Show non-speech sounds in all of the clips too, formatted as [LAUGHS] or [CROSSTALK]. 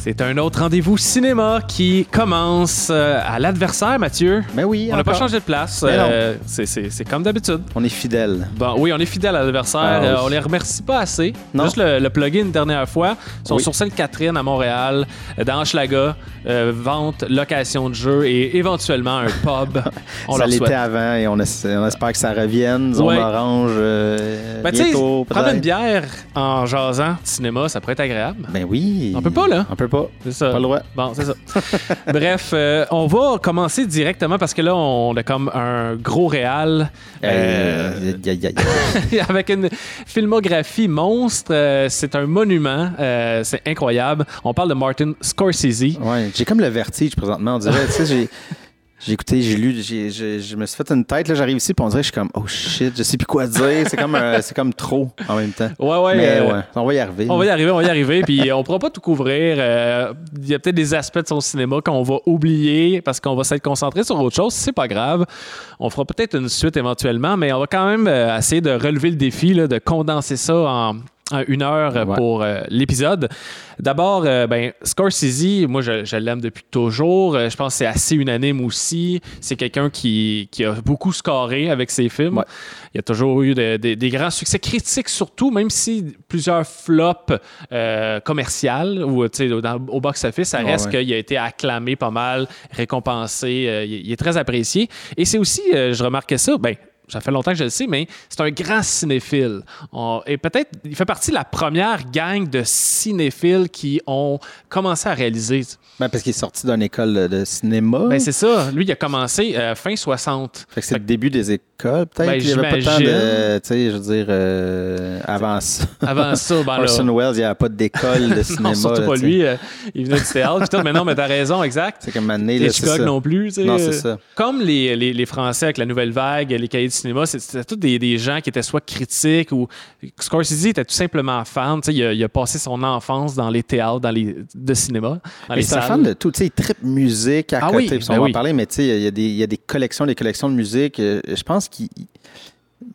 C'est un autre rendez-vous cinéma qui commence euh, à l'adversaire, Mathieu. Mais oui, On n'a pas changé de place. Non. euh, c'est- comme d'habitude. On est fidèle. Bon, oui, on est fidèle à l'adversaire. Ah oui. Euh, on les remercie pas assez. Non. Juste le, le plugin une dernière fois. Ils sont Oui. sur Sainte-Catherine à Montréal, dans Hochelaga. Euh, vente, location de jeu et éventuellement un pub. [LAUGHS] On ça l'était avant et on, es- on espère que ça revienne. Zone Ouais. orange. Ben, bientôt, prendre une bière en jasant de cinéma, ça pourrait être agréable. Ben oui. On peut pas, là. On peut pas. C'est ça. Pas le droit. Bon, c'est ça. [LAUGHS] Bref, euh, on va commencer directement parce que là, on a comme un gros réal euh, Euh, [LAUGHS] avec une filmographie monstre. Euh, c'est un monument. Euh, c'est incroyable. On parle de Martin Scorsese. Ouais, j'ai comme le vertige présentement. On dirait, tu sais, j'ai. J'ai écouté, j'ai lu, j'ai- j'ai- je me suis fait une tête. Là, j'arrive ici, puis on dirait que je suis comme, oh shit, je sais plus quoi dire. C'est comme, un- c'est comme trop en même temps. Ouais, ouais. Mais euh, ouais, on va y arriver. On va y arriver, on va y arriver, puis on pourra pas tout couvrir. Euh, Il y a peut-être des aspects de son cinéma qu'on va oublier parce qu'on va s'être concentré sur autre chose. C'est pas grave. On fera peut-être une suite éventuellement, mais on va quand même euh, essayer de relever le défi, là, de condenser ça en une heure Ouais. pour euh, l'épisode. D'abord, euh, ben, Scorsese, moi je, je l'aime depuis toujours. Euh, je pense que c'est assez unanime aussi. C'est quelqu'un qui, qui a beaucoup scoré avec ses films. Ouais. Il y a toujours eu de- de- des grands succès critiques, surtout, même si plusieurs flops euh, commerciales ou dans- au box-office, ça reste ouais. qu'il a été acclamé pas mal, récompensé. il, il est très apprécié. Et c'est aussi, je remarquais ça, ben, ça fait longtemps que je le sais, mais c'est un grand cinéphile. On- et peut-être, il fait partie de la première gang de cinéphiles qui ont commencé à réaliser. Ben, parce qu'il est sorti d'une école de- cinéma. Ben, c'est ça. Lui, il a commencé euh, fin 60. Fait que c'est le début des écoles, peut-être. Ben, il n'y avait pas de. Tu sais, je veux dire, euh, avant ça. Avant ça, ben là, Orson Welles, il n'y avait pas d'école de [LAUGHS] cinéma. non, surtout là, pas lui. euh, il venait du théâtre. tout, mais non, mais t'as raison, exact. C'est comme année, là, Hitchcock ça. non plus. tu sais. Non, c'est ça. Comme les, les, les Français avec la nouvelle vague, les cahiers de cinéma, c'était tous des, des gens qui étaient soit critiques ou. Scorsese était tout simplement fan. Tu sais, Il a, il a passé son enfance dans les théâtres dans les, de cinéma. C'est un fan de tout. Tu sais, il tripe musique à Ah côté. oui, on ben va oui. en parler, mais tu sais, il y, a des- il y a des collections, des collections de musique. Euh, Je pense qu'il. Tu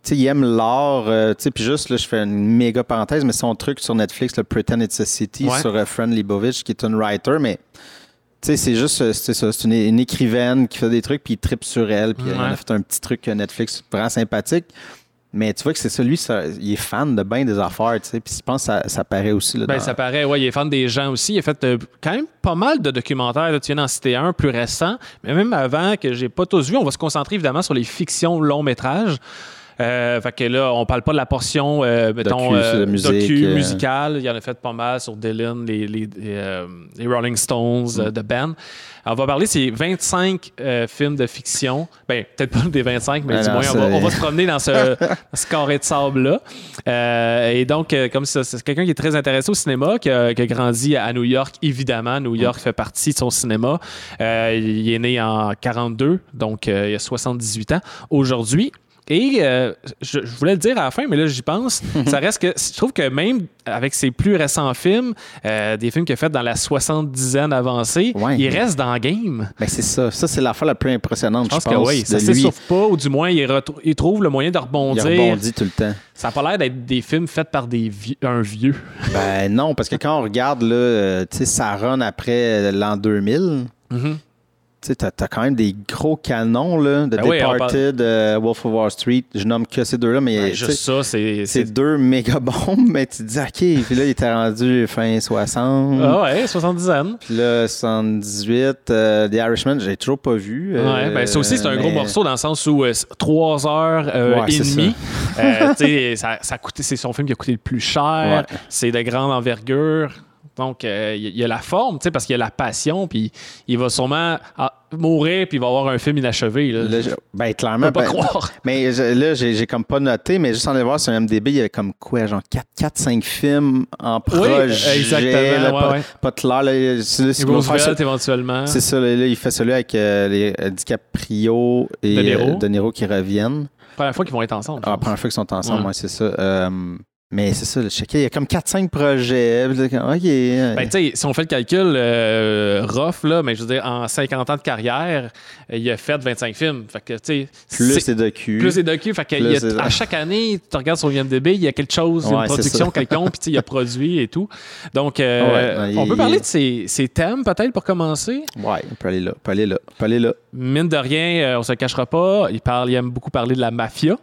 sais, il aime l'art. euh, tu sais, puis juste, là, je fais une méga parenthèse, mais son truc sur Netflix, le Pretend It's a City, Ouais. sur euh, Fran qui est une writer, mais. Sais, c'est juste, euh, c'est ça, c'est une, une écrivaine qui fait des trucs, puis il tripe sur elle, puis Ouais. a fait un petit truc euh, Netflix vraiment sympathique. Mais tu vois que c'est ça, lui, ça- il est fan de bien des affaires, tu sais, puis je pense que ça, ça paraît aussi. Là, Ben, dans- ça paraît, ouais, il est fan des gens aussi. Il a fait euh, quand même pas mal de documentaires. Là, tu viens d'en citer un plus récent, mais même avant que j'ai pas tous vu, on va se concentrer évidemment sur les fictions longs métrages. Euh, fait que là, on parle pas de la portion, euh, mettons, Docu, euh, de musique, docu, euh. musicale. Il y en a fait pas mal sur Dylan, les, les, les, les Rolling Stones, Mm. de Ben. On va parler, c'est 25 euh, films de fiction. Ben, peut-être pas des 25, mais Ah du non, moins, on va, on va se promener dans ce, [LAUGHS] carré de sable-là. Et donc, comme ça, c'est quelqu'un qui est très intéressé au cinéma, qui a, qui a grandi à New York, évidemment. New York fait partie de son cinéma. Il est né en 42, donc il a 78 ans aujourd'hui. Et euh, je, je voulais le dire à la fin, mais là, j'y pense. [LAUGHS] ça reste que je trouve que même avec ses plus récents films, euh, des films qu'il a fait dans la 70aine avancée, Ouais. il reste dans le game. Ben, c'est ça. Ça, c'est l'affaire la plus impressionnante, Je pense je que pense. oui, ça lui. s'essouffle pas, ou du moins, il, il trouve le moyen de Il rebondir. rebondit tout le temps. Ça n'a pas l'air d'être des films faits par des un vieux. [LAUGHS] Ben non, parce que quand on regarde, là, euh, tu sais, ça run après l'an 2000. Mhm. Tu t'as quand même des gros canons, là, de Ben oui, Departed, euh, Wolf of Wall Street. Je nomme que ces deux-là, mais sais, juste ça, c'est. c'est deux méga bombes, mais tu te dis, OK, puis là, il était rendu fin 60. Ah ouais, 70 ans. Puis là, 78, euh, The Irishman, j'ai toujours pas vu. euh, Ouais, ben ça aussi, c'est un gros morceau dans le sens où euh, c'est trois heures euh, Ouais, et demie. Euh, tu sais, ça, ça c'est son film qui a coûté le plus cher. Ouais. C'est de grande envergure. Donc, euh, il y, a la forme, tu sais, parce qu'il y a la passion, puis il va sûrement ah, mourir, puis il va avoir un film inachevé. Là. Ben, On clairement. peut pas ben, croire. Mais je- là, j'ai comme pas noté, mais juste en aller voir sur MDB, il y avait comme quoi, genre 4-5 films en projet. exactement, là, ouais, pas, ouais. pas clair. Là, c'est- Roosevelt, éventuellement. C'est ça, là, il fait celui avec euh, les, euh, DiCaprio et De Niro. euh, De Niro qui reviennent. Première fois qu'ils vont être ensemble. Ah, première fois qu'ils sont ensemble, Ouais. c'est ça. Euh, Mais c'est ça, le checker, il y a comme 4-5 projets. OK. Ben, tu sais, si on fait le calcul euh, rough, là, mais je veux dire, en 50 ans de carrière, euh, il a fait 25 films. Fait que, tu sais, plus c'est- c'est docu. plus des docu. Fait que Plus il y a- c'est- à chaque année, tu regardes son IMDb, il y a quelque chose, Ouais, une production quelconque, puis il a produit et tout. Donc, euh, Ouais, ben, on il- peut parler de ses, ses thèmes, peut-être, pour commencer? Ouais, on peut aller là, on peut aller là, on peut aller là. Mine de rien, euh, on se le cachera pas, il, parle, il aime beaucoup parler de la mafia.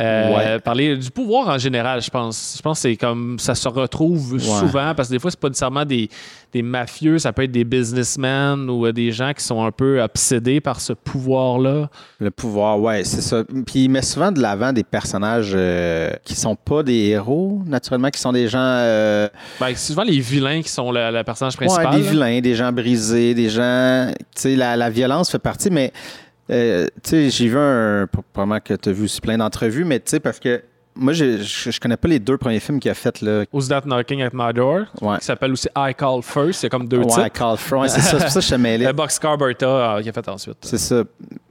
Euh, Ouais. Parler du pouvoir en général, je pense. Je pense que c'est comme ça se retrouve souvent parce que des fois, c'est pas nécessairement des, des mafieux, ça peut être des businessmen ou euh, des gens qui sont un peu obsédés par ce pouvoir-là. Le pouvoir, ouais, c'est ça. Puis il met souvent de l'avant des personnages euh, qui sont pas des héros, naturellement, qui sont des gens. euh, Ben, c'est souvent les vilains qui sont le, le personnage ouais, principal. des là. vilains, des gens brisés, des gens. Tu sais, la, la violence fait partie, mais. euh, tu sais, j'ai vu un. Probablement que tu as vu aussi plein d'entrevues, mais tu sais, parce que. Moi, je, je, je connais pas les deux premiers films qu'il a fait, là. Who's That Knocking at My Door, Ouais. qui s'appelle aussi I Call First. A comme deux Ouais, titres. Call For- ouais, c'est ça, c'est pour ça que je te mêlais. Le [LAUGHS] Boxcar Bertha, euh, qui a fait ensuite. C'est ça.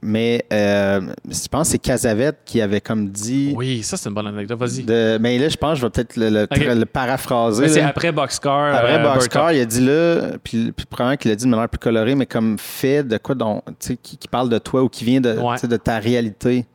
Mais euh, je pense que c'est Casavette qui avait comme dit. Oui, ça, c'est une bonne anecdote. Vas-y. De, mais là, je pense que je vais peut-être le, le- Ok. le paraphraser. Mais c'est après Boxcar. Après euh, Boxcar, Bertha. il a dit là, puis, puis probablement qu'il a dit de manière plus colorée, mais comme fait de quoi sais, qui, qui parle de toi ou qui vient de, Ouais. de ta réalité.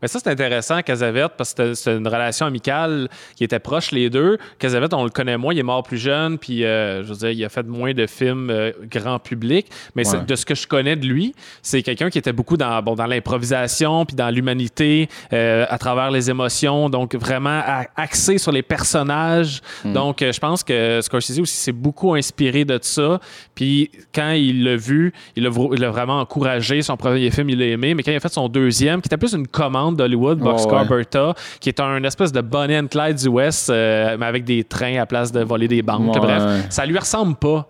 Mais ça, c'est intéressant, Casavette, parce que c'était une relation amicale qui était proche, les deux. Casavette, on le connaît moins, il est mort plus jeune, puis euh, je veux dire, il a fait moins de films euh, grand public. Mais c'est- Ouais. de ce que je connais de lui, c'est quelqu'un qui était beaucoup dans, bon, dans l'improvisation, puis dans l'humanité, euh, à travers les émotions, donc vraiment axé sur les personnages. Hmm. Donc, je pense que Scorsese aussi s'est beaucoup inspiré de ça. Puis quand il l'a vu, il l'a vraiment encouragé. Son premier film, il l'a aimé. Mais quand il a fait son deuxième, qui était plus une commande d'Hollywood, Boxcar ouais. Bertha, qui est un espèce de Bonnie and Clyde du West, euh, mais avec des trains à place de voler des banques. Bref, ça lui ressemble pas.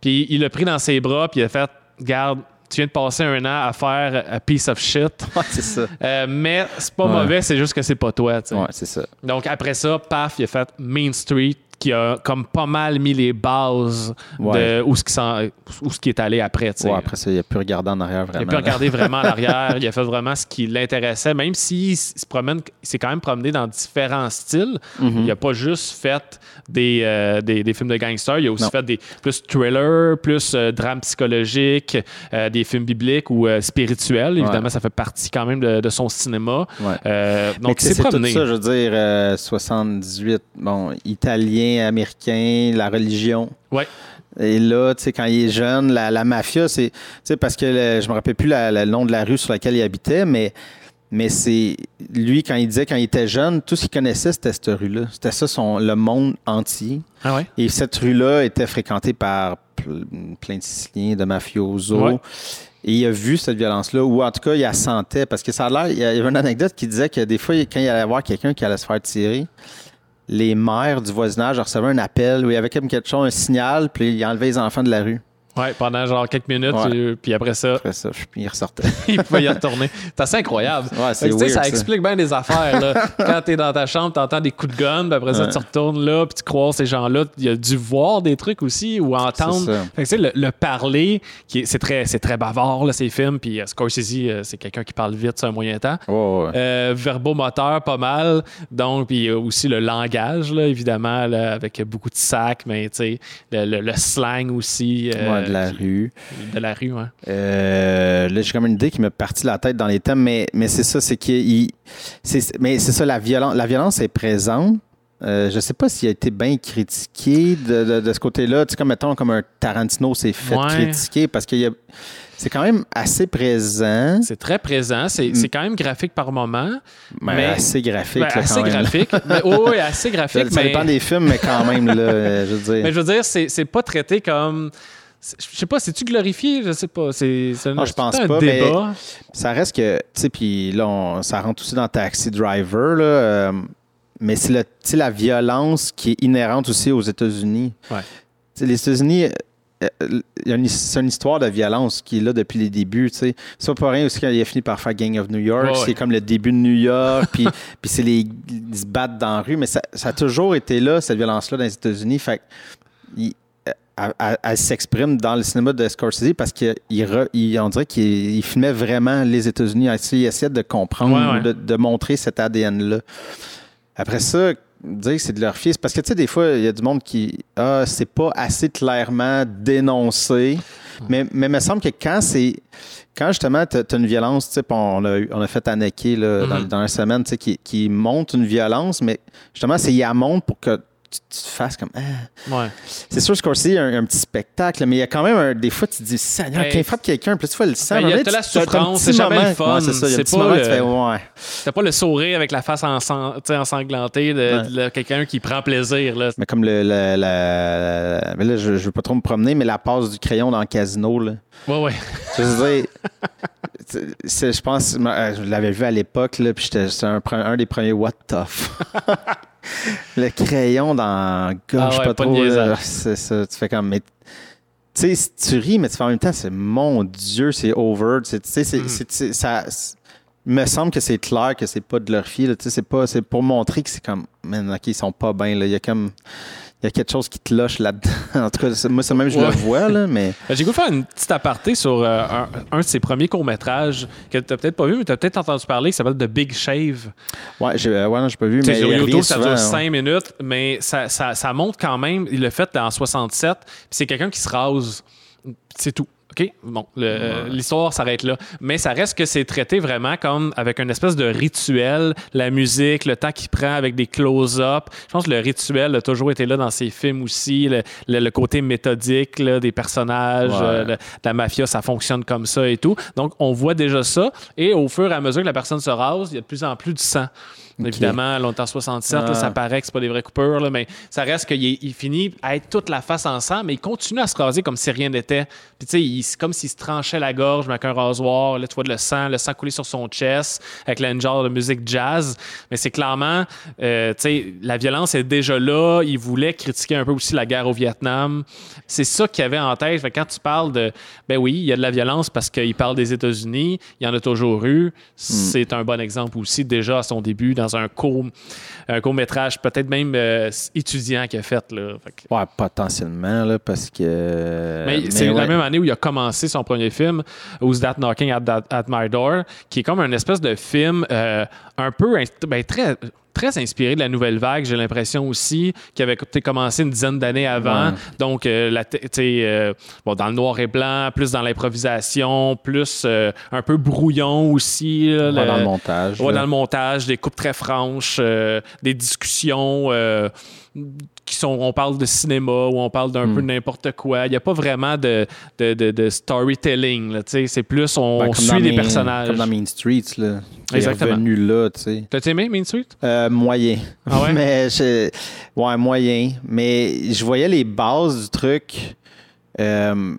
Puis il l'a pris dans ses bras, puis il a fait Garde, tu viens de passer un an à faire a piece of shit. [LAUGHS] Ouais, c'est ça. Euh, mais c'est pas Ouais. mauvais, c'est juste que c'est pas toi. Ouais, c'est ça. Donc après ça, paf, il a fait Main Street qui a comme pas mal mis les bases Ouais. de où ce qui, s'en- où ce qui est allé après. Ouais, après ça, il a pu regarder en arrière il a vraiment. pu regarder vraiment en arrière, il a fait [LAUGHS] vraiment ce qui l'intéressait, même s'il se promène, s'est quand même promené dans différents styles. Mhm. Il a pas juste fait des, euh, des, des films de gangsters, il a aussi Non. fait des plus thriller, plus euh, drame psychologique, euh, des films bibliques ou euh, spirituels. Évidemment, Ouais. ça fait partie quand même de, de son cinéma. Donc, c'est tout ça, je veux dire, euh, 78, bon, italien, américain, la religion. Ouais. Et là, tu sais, quand il est jeune, la, la mafia, c'est, tu sais, parce que le- je me rappelle plus le nom de la rue sur laquelle il habitait, mais, mais c'est lui, quand il disait, quand il était jeune, tout ce qu'il connaissait, c'était cette rue-là. C'était ça, son, le monde entier. Ah ouais? Et cette rue-là était fréquentée par ple- plein de Siciliens, de mafiosos. Ouais. Et il a vu cette violence-là, ou en tout cas, il la sentait. Parce que ça a l'air, il y avait une anecdote qui disait que des fois, quand il allait voir quelqu'un qui allait se faire tirer, les mères du voisinage recevaient un appel où il y avait comme quelque chose, un signal, puis il enlevait les enfants de la rue. Ouais, pendant genre quelques minutes, Ouais. euh, puis après ça, Après ça, il ressortait. [LAUGHS] il pouvait y retourner. C'est assez incroyable. Ouais, c'est weird, ça ça. explique bien des affaires. Là. [LAUGHS] Quand t'es dans ta chambre, t'entends des coups de gun, puis après ça, tu retournes là, puis tu croises ces gens-là. Il a dû voir des trucs aussi ou entendre. C'est. Fait que, tu sais, le, le parler, c'est très, c'est très bavard, là, ces films. Puis euh, Scorsese, euh, c'est quelqu'un qui parle vite sur un moyen temps. Ouais. Euh, verbomoteur, pas mal. Donc, puis euh, aussi le langage, là, évidemment, là, avec beaucoup de sacs, mais tu sais, le, le- le slang aussi. euh, de la rue. de la rue, ouais. Euh, là, j'ai comme une idée qui me partit de la tête dans les thèmes, mais, mais c'est ça, c'est qu'il. il- c'est- Mais c'est ça, la violence, la violence est présente. Euh, je sais pas s'il a été bien critiqué de, de- de ce côté-là. Tu sais, comme mettons, comme un Tarantino s'est fait Ouais. critiquer parce a. C'est quand même assez présent, C'est très présent. C'est Mm. c'est quand même graphique par moment. mais, mais- assez graphique. Ben, là, assez quand même. graphique. [LAUGHS] mais, oh, oui, assez graphique. ça mais, dépend des films, mais quand même, là, euh, je veux dire. [LAUGHS] mais je veux dire, c'est c'est pas traité comme. Je sais pas, c'est-tu glorifié? Je sais pas. C'est Ah, je pense un pas, mais- débat. Ça reste que, tu sais, puis là, on- ça rentre aussi dans Taxi Driver, là, euh, mais c'est la violence qui est inhérente aussi aux États-Unis. Ouais. Les États-Unis, euh, euh, c'est une histoire de violence qui est là depuis les débuts. tu sais. C'est pas pour rien aussi quand il a fini par faire Gang of New York. C'est comme le début de New York, puis, [LAUGHS] puis c'est les ils se battent dans la rue, mais ça, ça a toujours été là, cette violence-là, dans les États-Unis. Fait il- elle, elle- elle s'exprime dans le cinéma de Scorsese parce qu'on dirait qu'il il filmait vraiment les États-Unis. Il essayait- il de comprendre, Ouais, ouais. De, de montrer cet ADN-là. Après ça, dire que c'est de leur fils. Parce que, tu sais, des fois, il y a du monde qui. Ah, c'est pas assez clairement dénoncé. Mais, mais il me semble que quand c'est. Quand justement, tu as, une violence, tu sais, on a, on a fait Anaki là, dans, dans la semaine, tu sais, qui, qui montre une violence, mais justement, c'est il la montre pour que tu, tu te fasses comme. Ah. Ouais. C'est sûr, Scorsese, il y a un, un petit spectacle, mais il y a quand même un, des fois, tu te dis, Seigneur, Hey. quand il frappe quelqu'un, puis tu vois le sang. Ben, il y a- t'as la souffrance, c'est jamais le fun, Ouais, c'est ça, il y a un c'est petit pas moment, le- tu fais, ouais. T'as pas le sourire avec la face ensanglantée de, Ouais. de quelqu'un qui prend plaisir. Là. Mais comme le. le- mais là, je, je veux pas trop me promener, mais la passe du crayon dans le casino, là. Ouais, ouais. Je veux dire, je pense, euh, je l'avais vu à l'époque, là, puis j'étais- c'est un, un des premiers What tough. [LAUGHS] [LAUGHS] le crayon dans gorge, Ah ouais, pas pas trop. là, [LAUGHS] ça, tu fais comme. Mais, tu sais, tu ris, mais tu fais en même temps, c'est mon Dieu, c'est over. c'est- Tu sais, Mm. c'est- ça. me semble que c'est clair que c'est pas de leur fille. là, tu sais, C'est pas, c'est pour montrer que c'est comme, man, ok, ils sont pas bien. Il y a comme, il y a quelque chose qui te loche là-dedans. [LAUGHS] en tout cas, moi, c'est même je Ouais. le vois là, mais. [LAUGHS] Ben, J'ai goût de faire une petite aparté sur euh, un, un de ses premiers courts-métrages que tu peut-être pas vu, mais tu as peut-être entendu parler, qui s'appelle The Big Shave. Ouais, j'ai euh, ouais, non, j'ai pas vu, mais sur YouTube, ça souvent, dure ouais. 5 minutes, mais ça, ça, ça montre quand même, il l'a fait en 67, puis c'est quelqu'un qui se rase. C'est tout. OK? Bon, euh, l'histoire s'arrête là. Mais ça reste que c'est traité vraiment comme avec une espèce de rituel, la musique, le temps qu'il prend avec des close-up. Je pense que le rituel a toujours été là dans ses films aussi, le, le- le côté méthodique là, des personnages, Ouais. euh, le- la mafia, ça fonctionne comme ça et tout. Donc, on voit déjà ça. Et au fur et à mesure que la personne se rase, il y a de plus en plus de sang. Évidemment, là, en 67, là, Ah. ça paraît que c'est pas des vraies coupures, là, mais ça reste qu'il il finit à être toute la face en sang, mais il continue à se raser comme si rien n'était. Puis tu sais, c'est comme s'il se tranchait la gorge avec un rasoir. Là, tu vois le sang, le sang couler sur son chest avec le genre de musique jazz. Mais c'est clairement, euh, tu sais, la violence est déjà là. Il voulait critiquer un peu aussi la guerre au Vietnam. C'est ça qu'il avait en tête. Fait quand tu parles de, ben oui, il y a de la violence parce qu'il parle des États-Unis, il y en a toujours eu. C'est un bon exemple aussi déjà à son début dans un court, un court métrage, peut-être même euh, étudiant qu'il a fait là. Fait que- Ouais, potentiellement, là, parce que. mais c'est ouais. la même année où il a commencé son premier film, Who's That Knocking at, That- at My Door, qui est comme un espèce de film euh, un peu ben, très très inspiré de la nouvelle vague, j'ai l'impression aussi, qui avait peut-être commencé une dizaine d'années avant. Ouais. Donc, euh, la euh, bon, dans le noir et blanc, plus dans l'improvisation, plus euh, un peu brouillon aussi. là, Ouais, le- dans le montage. Ouais, dans le montage, des coupes très franches, euh, des discussions euh, qui sont. On parle de cinéma ou on parle d'un Hmm. peu de n'importe quoi. Il n'y a pas vraiment de, de, de- de storytelling. C'est plus on, Ben, on suit des Main- personnages. Comme dans Main Streets, là. Exactement. revenu là. T'as aimé Main Street? Euh, moyen. Ah ouais? [LAUGHS] mais je- ouais, moyen. Mais je voyais les bases du truc. Euh,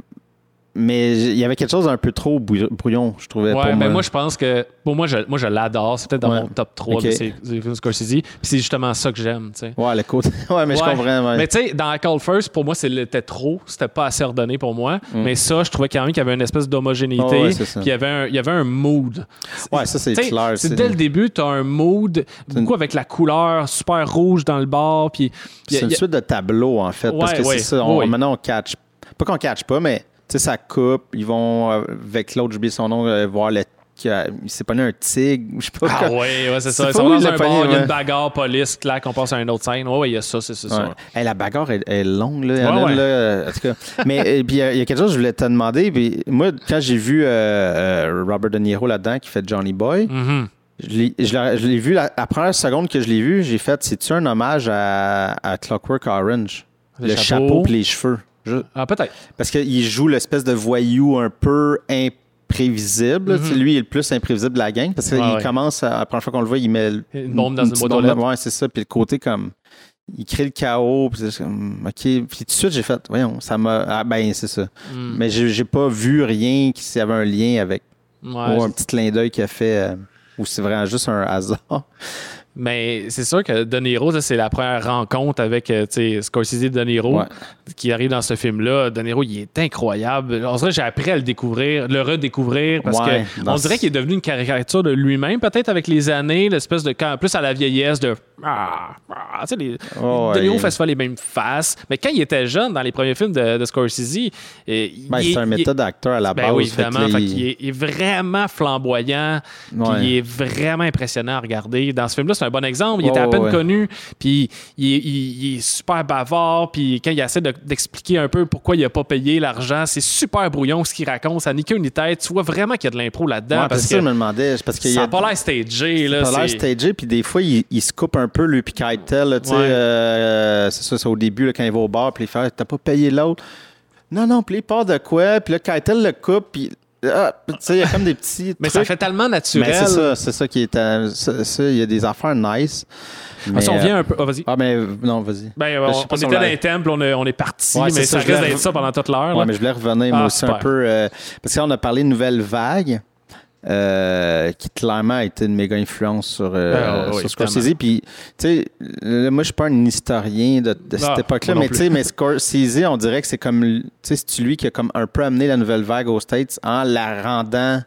mais il y avait quelque chose d'un peu trop brou- brouillon, je trouvais. Ouais, pour ben moi. moi, je pense que. Pour moi, je, moi, je l'adore. C'est peut-être dans Ouais. mon top 3 Ok. de ces, films Scorsese. Puis c'est justement ça que j'aime. tu sais. Ouais, le côté. [LAUGHS] Ouais, mais je comprends. ouais. Mais tu sais, dans I Call First, pour moi, c'était trop. C'était pas assez ordonné pour moi. Mais ça, je trouvais quand même qu'il y avait une espèce d'homogénéité. Mm. Oh, puis il y avait un, il y avait un mood. Ouais, ça, c'est clair. c'est dès le début, tu as un mood, beaucoup avec la couleur super rouge dans le bord. Puis C'est une a- suite de tableaux, en fait. parce que c'est ça. on-. Maintenant, on catch. Pas qu'on catch pas, mais sais, ça coupe. Ils vont, euh, avec l'autre, j'oublie son nom, euh, voir le. a- Il s'est pogné un tigre. Je sais pas. Ah quoi. ouais, ouais, c'est ça. Ça où dans il un l'a bar, pogné, il y a une bagarre, police, clac, on passe à une autre scène. Ouais, ouais, il y a ça, c'est Ouais. Hey, la bagarre est, est longue, là. Ouais, là, en tout cas. Mais euh, puis, il y, a- quelque chose que je voulais te demander. Puis, moi, quand j'ai vu euh, Robert De Niro là-dedans, qui fait Johnny Boy, Mhm. je l'ai- je vu, la, la première seconde que je l'ai vu, j'ai fait, c'est-tu un hommage à, à Clockwork Orange? Le Le, chapeau. chapeau et les cheveux. Je- Ah, peut-être. parce qu'il joue l'espèce de voyou un peu imprévisible. sais, Lui, il est le plus imprévisible de la gang. Parce qu'il Mhm. Ouais, ouais. commence, à, la première fois qu'on le voit, il met Une bombe dans une boîte. Ouais, c'est ça. Puis le côté comme. Il crée le chaos. Puis c'est comme, OK. Puis tout de suite, j'ai fait, voyons, ça m'a. Ah, ben, c'est ça. Mm. Mais j'ai pas vu rien qui avait un lien avec. Ouais, ou un petit clin d'œil qu'il a fait. euh, ou c'est vraiment juste un hasard. Mais c'est sûr que De Niro, c'est la première rencontre avec euh, Scorsese et De Niro Ouais. qui arrive dans ce film-là. De Niro, il est incroyable. On dirait que j'ai appris à le découvrir, le redécouvrir parce Ouais, que on dirait qu'il est devenu une caricature de lui-même, peut-être avec les années, l'espèce de quand plus à la vieillesse de Ah, ah, tu sais, les, Oh, De Niro ouais. fait souvent les mêmes faces. Mais quand il était jeune, dans les premiers films de, de Scorsese, euh, Ben, il c'est un méthode d'acteur à la Ben base. oui, que évidemment. Fait il- est, il est vraiment flamboyant. puis il est vraiment impressionnant à regarder. Dans ce film-là, c'est un bon exemple. Il Ouais, était à peine ouais. connu. Puis il, est- super bavard. Puis quand il essaie de- d'expliquer un peu pourquoi il n'a pas payé l'argent, c'est super brouillon ce qu'il raconte. Ça queue ni tête. Tu vois vraiment qu'il y a de l'impro là-dedans. Parce c'est ça, que je me demandais. Parce y ça n'a pas l'air stagé. Pas l'air stagé, puis des fois, il, il se coupe un peu, lui, puis Keitel, tu sais, Ouais. euh, c'est ça, c'est au début, là, quand il va au bar, puis il fait « T'as pas payé l'autre? » Non, non, puis il part de quoi? Puis là, Keitel le coupe, puis ah, tu sais, il y a comme des petits [LAUGHS] Mais ça trucs. fait tellement naturel. C'est ça, c'est ça qui est... euh, ça, ça, il y a des affaires nice. Mais, Si on revient un peu. ah, vas-y. Ah, mais non, vas-y. Ben, on, on était dans les temples, on, est- on est parti, Ouais, mais ça, ça, d'être ça pendant toute l'heure. Ouais, mais je voulais revenir, moi Ah, aussi, un peu. euh, parce qu'on a parlé de Nouvelle Vague, euh, qui clairement a été une méga influence sur, euh, sur Scorsese. Puis, tu sais, moi, je suis pas un historien de, de cette Ah, époque-là, mais tu sais, mais Scorsese, on dirait que c'est comme, tu sais, c'est lui qui a comme un peu amené la Nouvelle Vague aux States en la rendant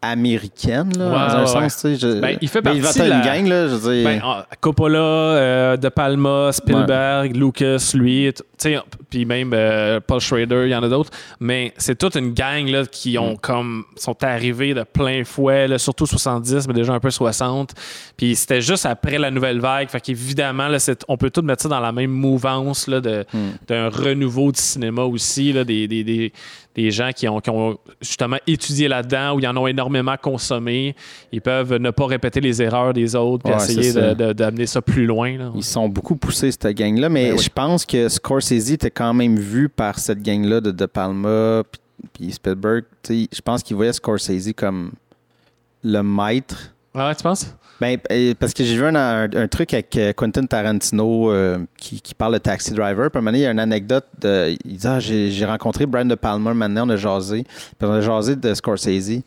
américaine, là, Ouais, dans un ouais, sens, tu sais. je- Ben, il fait Ben, partie va de une la- gang, là, je veux dire. Ben, Coppola, euh, De Palma, Spielberg, Lucas, lui, puis même euh, Paul Schrader, il y en a d'autres. Mais c'est toute une gang là, qui ont comme sont arrivés de plein fouet, là, surtout 70, mais déjà un peu 60. Puis c'était juste après la nouvelle vague. Fait qu'évidemment, on peut tout mettre ça dans la même mouvance là, de- d'un renouveau du cinéma aussi, là, des, des, des, des gens qui ont, qui ont justement étudié là-dedans, où ils en ont énormément consommé. Ils peuvent ne pas répéter les erreurs des autres, Ouais, essayer ça. d'amener ça plus loin. Là. Ils sont beaucoup poussés, cette gang-là, mais Ben oui. je pense que Scorsese était quand même vu par cette gang-là de De Palma puis- Spielberg. Je pense qu'ils voyaient Scorsese comme le maître. Ah ouais, tu penses? Ben, euh, parce que j'ai vu un, un- un truc avec euh, Quentin Tarantino euh, qui, qui parle de Taxi Driver. Puis à un moment donné, il y a une anecdote. De, il dit Ah, j'ai rencontré Brian De Palma, maintenant on a jasé. Puis on a jasé de Scorsese.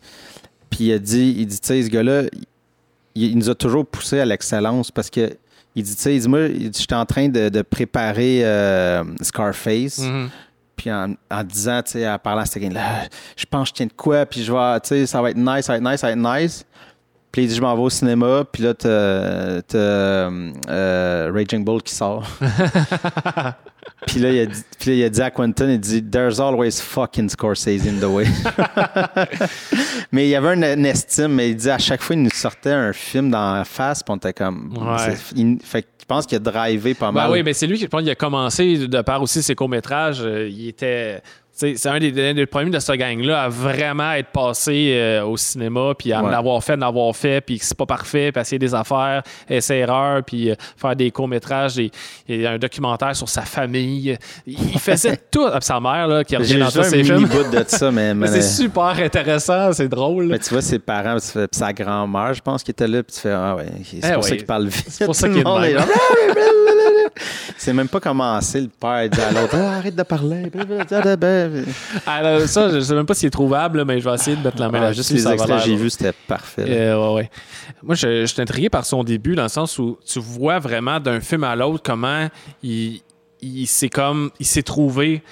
Puis il a dit, il dit, tu sais, ce gars-là, il, il nous a toujours poussé à l'excellence parce que il dit, tu sais, il dit, moi, j'étais en train de, de préparer euh, Scarface. Mhm. Puis en, en disant, tu sais, en parlant à cette gang-là, je pense que je tiens de quoi, puis je vais, tu sais, ça va être nice, ça va être nice, ça va être nice. Puis il dit, je m'en vais au cinéma, puis là, t'as, t'as, euh, Raging Bull qui sort. [LAUGHS] puis, là, il a dit, puis là, il a dit à Quentin, il dit, There's always fucking Scorsese in the way. [LAUGHS] mais il y avait une, une estime, mais il dit, à chaque fois, il nous sortait un film dans la face, puis on était comme. Ouais. il- fait je pense qu'il a drivé pas Ben mal. oui, mais c'est lui qui, je pense, il a commencé, de par aussi ses courts-métrages, euh, il était. C'est un des, des- des premiers de ce gang-là à vraiment être passé euh, au cinéma, puis à Ouais. avoir fait, en avoir fait, puis que c'est pas parfait, puis essayer des affaires, essayer erreur, puis euh, faire des courts-métrages, des- a un documentaire sur sa famille. Il faisait [LAUGHS] tout. Ah, sa mère, là, qui revient dans tous un ses films. bout de ça, mais, [LAUGHS] Mais C'est super intéressant, c'est drôle. Mais tu vois, ses parents, puis sa grand-mère, je pense, qui était là, puis tu fais, ah ouais, c'est Eh pour ça qu'il parle vite. C'est pour ça qu'il est [LAUGHS] de monde même. là. C'est même pas commencé, le père dit à l'autre, Ah, arrête de parler. Alors, ça, je sais même pas s'il est trouvable, là, mais je vais essayer de mettre la main Ah, là-dessus. juste les extraits j'ai vus, c'était parfait. là. Euh, ouais, ouais. Moi, je, je suis intrigué par son début, dans le sens où tu vois vraiment d'un film à l'autre comment il, il s'est comme il s'est trouvé.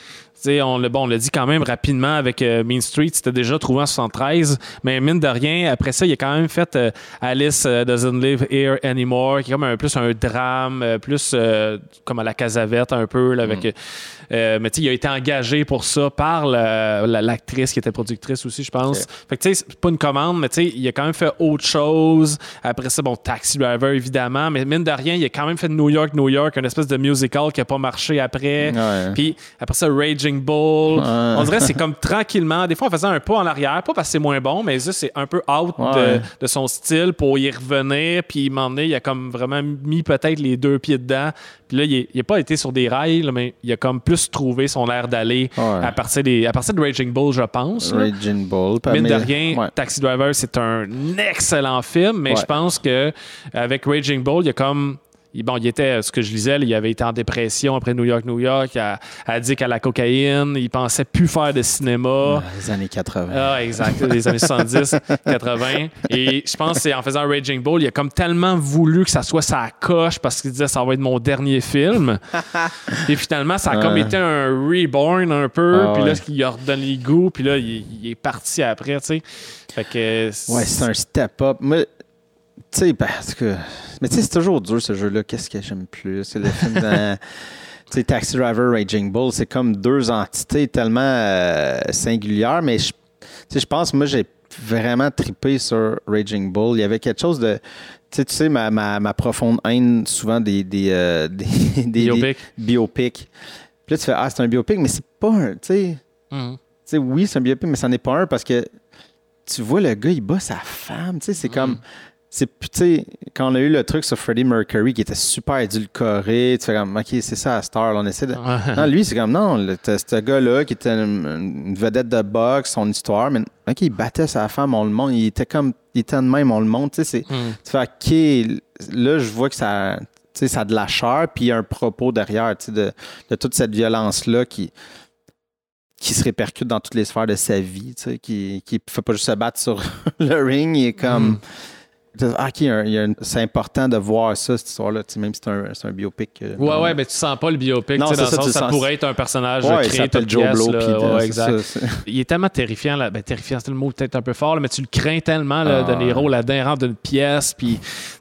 On, l'a- bon, on l'a dit quand même rapidement avec euh, Mean Street, c'était déjà trouvé en 73, mais mine de rien, après ça, il a quand même fait euh, Alice euh, Doesn't Live Here Anymore, qui est comme un, plus un drame, euh, plus euh, comme à la Casavette un peu, là, avec, euh, mais tu sais, il a été engagé pour ça par la- la- l'actrice qui était productrice aussi, je pense. Fait que tu sais, c'est pas une commande, mais tu sais, il a quand même fait autre chose. Après ça, bon, Taxi Driver, évidemment, mais mine de rien, il a quand même fait New York, New York, une espèce de musical qui a pas marché après. Puis après ça, Raging Bull. On dirait que c'est comme tranquillement, des fois en faisant un pas en arrière, pas parce que c'est moins bon, mais juste c'est un peu out de, Ouais. de son style pour y revenir. Puis il m'en il a comme vraiment mis peut-être les deux pieds dedans. Puis là, il n'a pas été sur des rails, là, mais il a comme plus trouvé son air d'aller Ouais. à, partir des, à partir de Raging Bull, je pense. Raging Bull. Mine de rien. Taxi Driver, c'est un excellent film, mais je pense que avec Raging Bull, il y a comme. Il- Bon, il était, ce que je lisais, là, il avait été en dépression après New York, New York, à- addict à la cocaïne, il pensait plus faire de cinéma. Les années 80. Ah, exact, les années 70, 80. Et je pense que c'est en faisant Raging Bull, il a comme tellement voulu que ça soit sa coche parce qu'il disait ça va être mon dernier film. Et finalement, ça a comme été un reborn un peu. Ah, puis là, ouais. il a redonné le goût. Puis là, il, il est parti après, tu sais. Fait que. Ouais, c'est un step-up. Moi, tu sais, parce que. Mais tu sais, c'est toujours dur ce jeu-là. Qu'est-ce que j'aime plus? C'est le film dans. [LAUGHS] Tu sais, Taxi Driver, Raging Bull, c'est comme deux entités tellement euh, singulières, mais je, tu sais, je pense, moi, j'ai vraiment trippé sur Raging Bull. Il y avait quelque chose de. Tu sais, tu sais ma, ma, ma profonde haine souvent des, des, euh, [LAUGHS] des, des- des Biopic. biopics. Puis là, tu fais Ah, c'est un biopic, mais c'est pas un. Tu sais, Mhm. tu sais, oui, c'est un biopic, mais ça n'est pas un parce que tu vois le gars, il bat sa femme. Tu sais, c'est comme. C'est, tu sais, quand on a eu le truc sur Freddie Mercury qui était super édulcoré, tu fais comme, OK, c'est ça, à Star, là, on essaie de. Non, lui, c'est comme, non, ce gars-là qui était une, une vedette de boxe, son histoire, mais OK, il battait sa femme, on le montre, il était comme, il était de même, on le montre, tu sais, c'est. Mhm. Tu fais, OK, là, je vois que ça, tu sais, ça a de la chair, puis il y a un propos derrière, tu sais, de, de toute cette violence-là qui, qui se répercute dans toutes les sphères de sa vie, tu sais, qui ne fait pas juste se battre sur [LAUGHS] le ring, il est comme... Ah, OK, c'est important de voir ça, cette histoire-là, même si c'est un, un biopic. euh, Ouais, non. ouais, mais tu sens pas le biopic, Non, dans c'est le ça, sens ça sens- pourrait être un personnage Ouais, il créé Joe pièce, Blow, là. Ouais, c'est exact. ça, Il est tellement terrifiant, là. Ben, terrifiant, c'est le mot peut-être un peu fort, là, mais tu le crains tellement, là, Ah. de il rentre d'une pièce, puis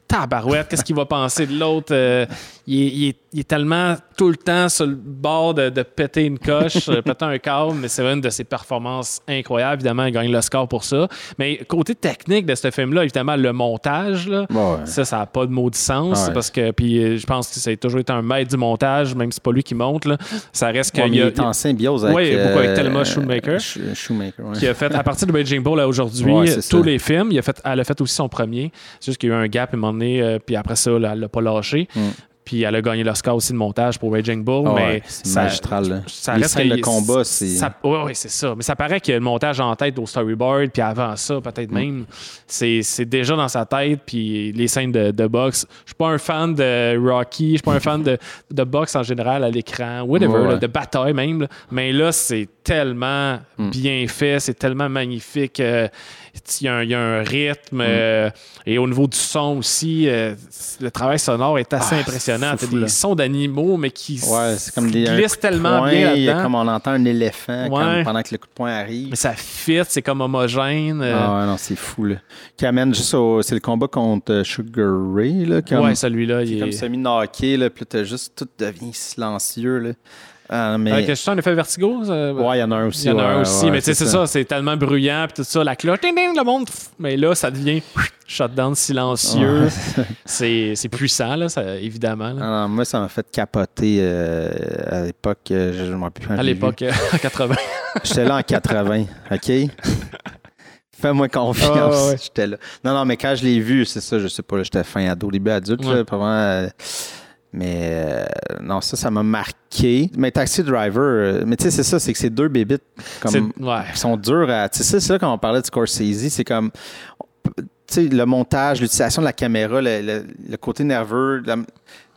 tabarouette, qu'est-ce qu'il va penser de l'autre? Euh, il, est, il est- il est tellement tout le temps sur le bord de, de péter une coche, euh, péter un câble, mais c'est une de ses performances incroyables. Évidemment, il gagne le score pour ça. Mais côté technique de ce film-là, évidemment, le montage, là, Ouais. ça, ça n'a pas de mot de sens Ouais. parce que, puis euh, je pense que ça a toujours été un maître du montage, même si c'est pas lui qui monte, là. ça reste Ouais, qu'il y il a, est en symbiose avec... Ouais, beaucoup avec euh, Thelma. Sch- Shoemaker, qui a fait, à partir de Bull à aujourd'hui, tous les films. Il a fait, elle a fait aussi son premier. C'est juste qu'il y a eu un gap un moment euh, puis après ça, là, elle l'a pas lâché. Mm. Puis elle a gagné l'Oscar aussi de montage pour Raging Bull. Ah mais ouais, ça, magistral, là. ça Les reste scènes que- de combat, c'est- ouais, ouais, c'est ça. Mais ça paraît qu'il y a le montage en tête au storyboard, puis avant ça, Mm. peut-être même, c'est déjà dans sa tête. Puis les scènes de, de boxe. Je suis pas un fan de Rocky, je suis pas un fan de, de boxe en général à l'écran, whatever, Ouais, là, ouais. de bataille même. là. Mais là, c'est tellement Mm. bien fait, c'est tellement magnifique. euh, il y, a un, il y a un Mm. rythme. euh, et au niveau du son aussi, euh, le travail sonore est assez Ah, impressionnant. T'as des sons d'animaux, mais qui Ouais, comme des glissent tellement bien il là-dedans. Comme on entend un éléphant pendant que le coup de poing arrive. Mais ça fit, c'est comme homogène. euh, Ah ouais, non, c'est fou, là. Qui amène juste au... C'est le combat contre Sugar Ray, là. Comme, ouais, celui-là, qui est il comme semi-knocké, là. Puis là, juste... Tout devient silencieux, là. Ah, mais... Avec chien, un effet vertigo. ça- Ouais, il y en a un aussi. Il y en a ouais, un aussi, ouais, mais tu sais, c'est ça, c'est tellement bruyant, puis tout ça, la cloche, ding, ding, le monde, pff, mais là, ça devient [LAUGHS] shutdown silencieux. Ouais. [LAUGHS] C'est puissant, là, ça, évidemment. là. Non, moi, ça m'a fait capoter euh, à l'époque. euh, Je ne me rappelle plus quand à je l'époque, euh, [LAUGHS] en 80. J'étais là en 80, OK? Fais-moi confiance. Ah, ouais. J'étais là. Non, non, mais quand je l'ai vu, c'est ça, je sais pas, j'étais fin ado, début adulte, Ouais. là, vraiment, euh, mais euh, non, ça, ça m'a marqué. Mais Taxi Driver, euh, mais tu sais, c'est ça, c'est que c'est deux bébites comme, Ouais. qui sont durs à. Tu sais, c'est ça, quand on parlait de Scorsese, c'est comme. Tu sais, le montage, l'utilisation de la caméra, le, le- le côté nerveux. la- tu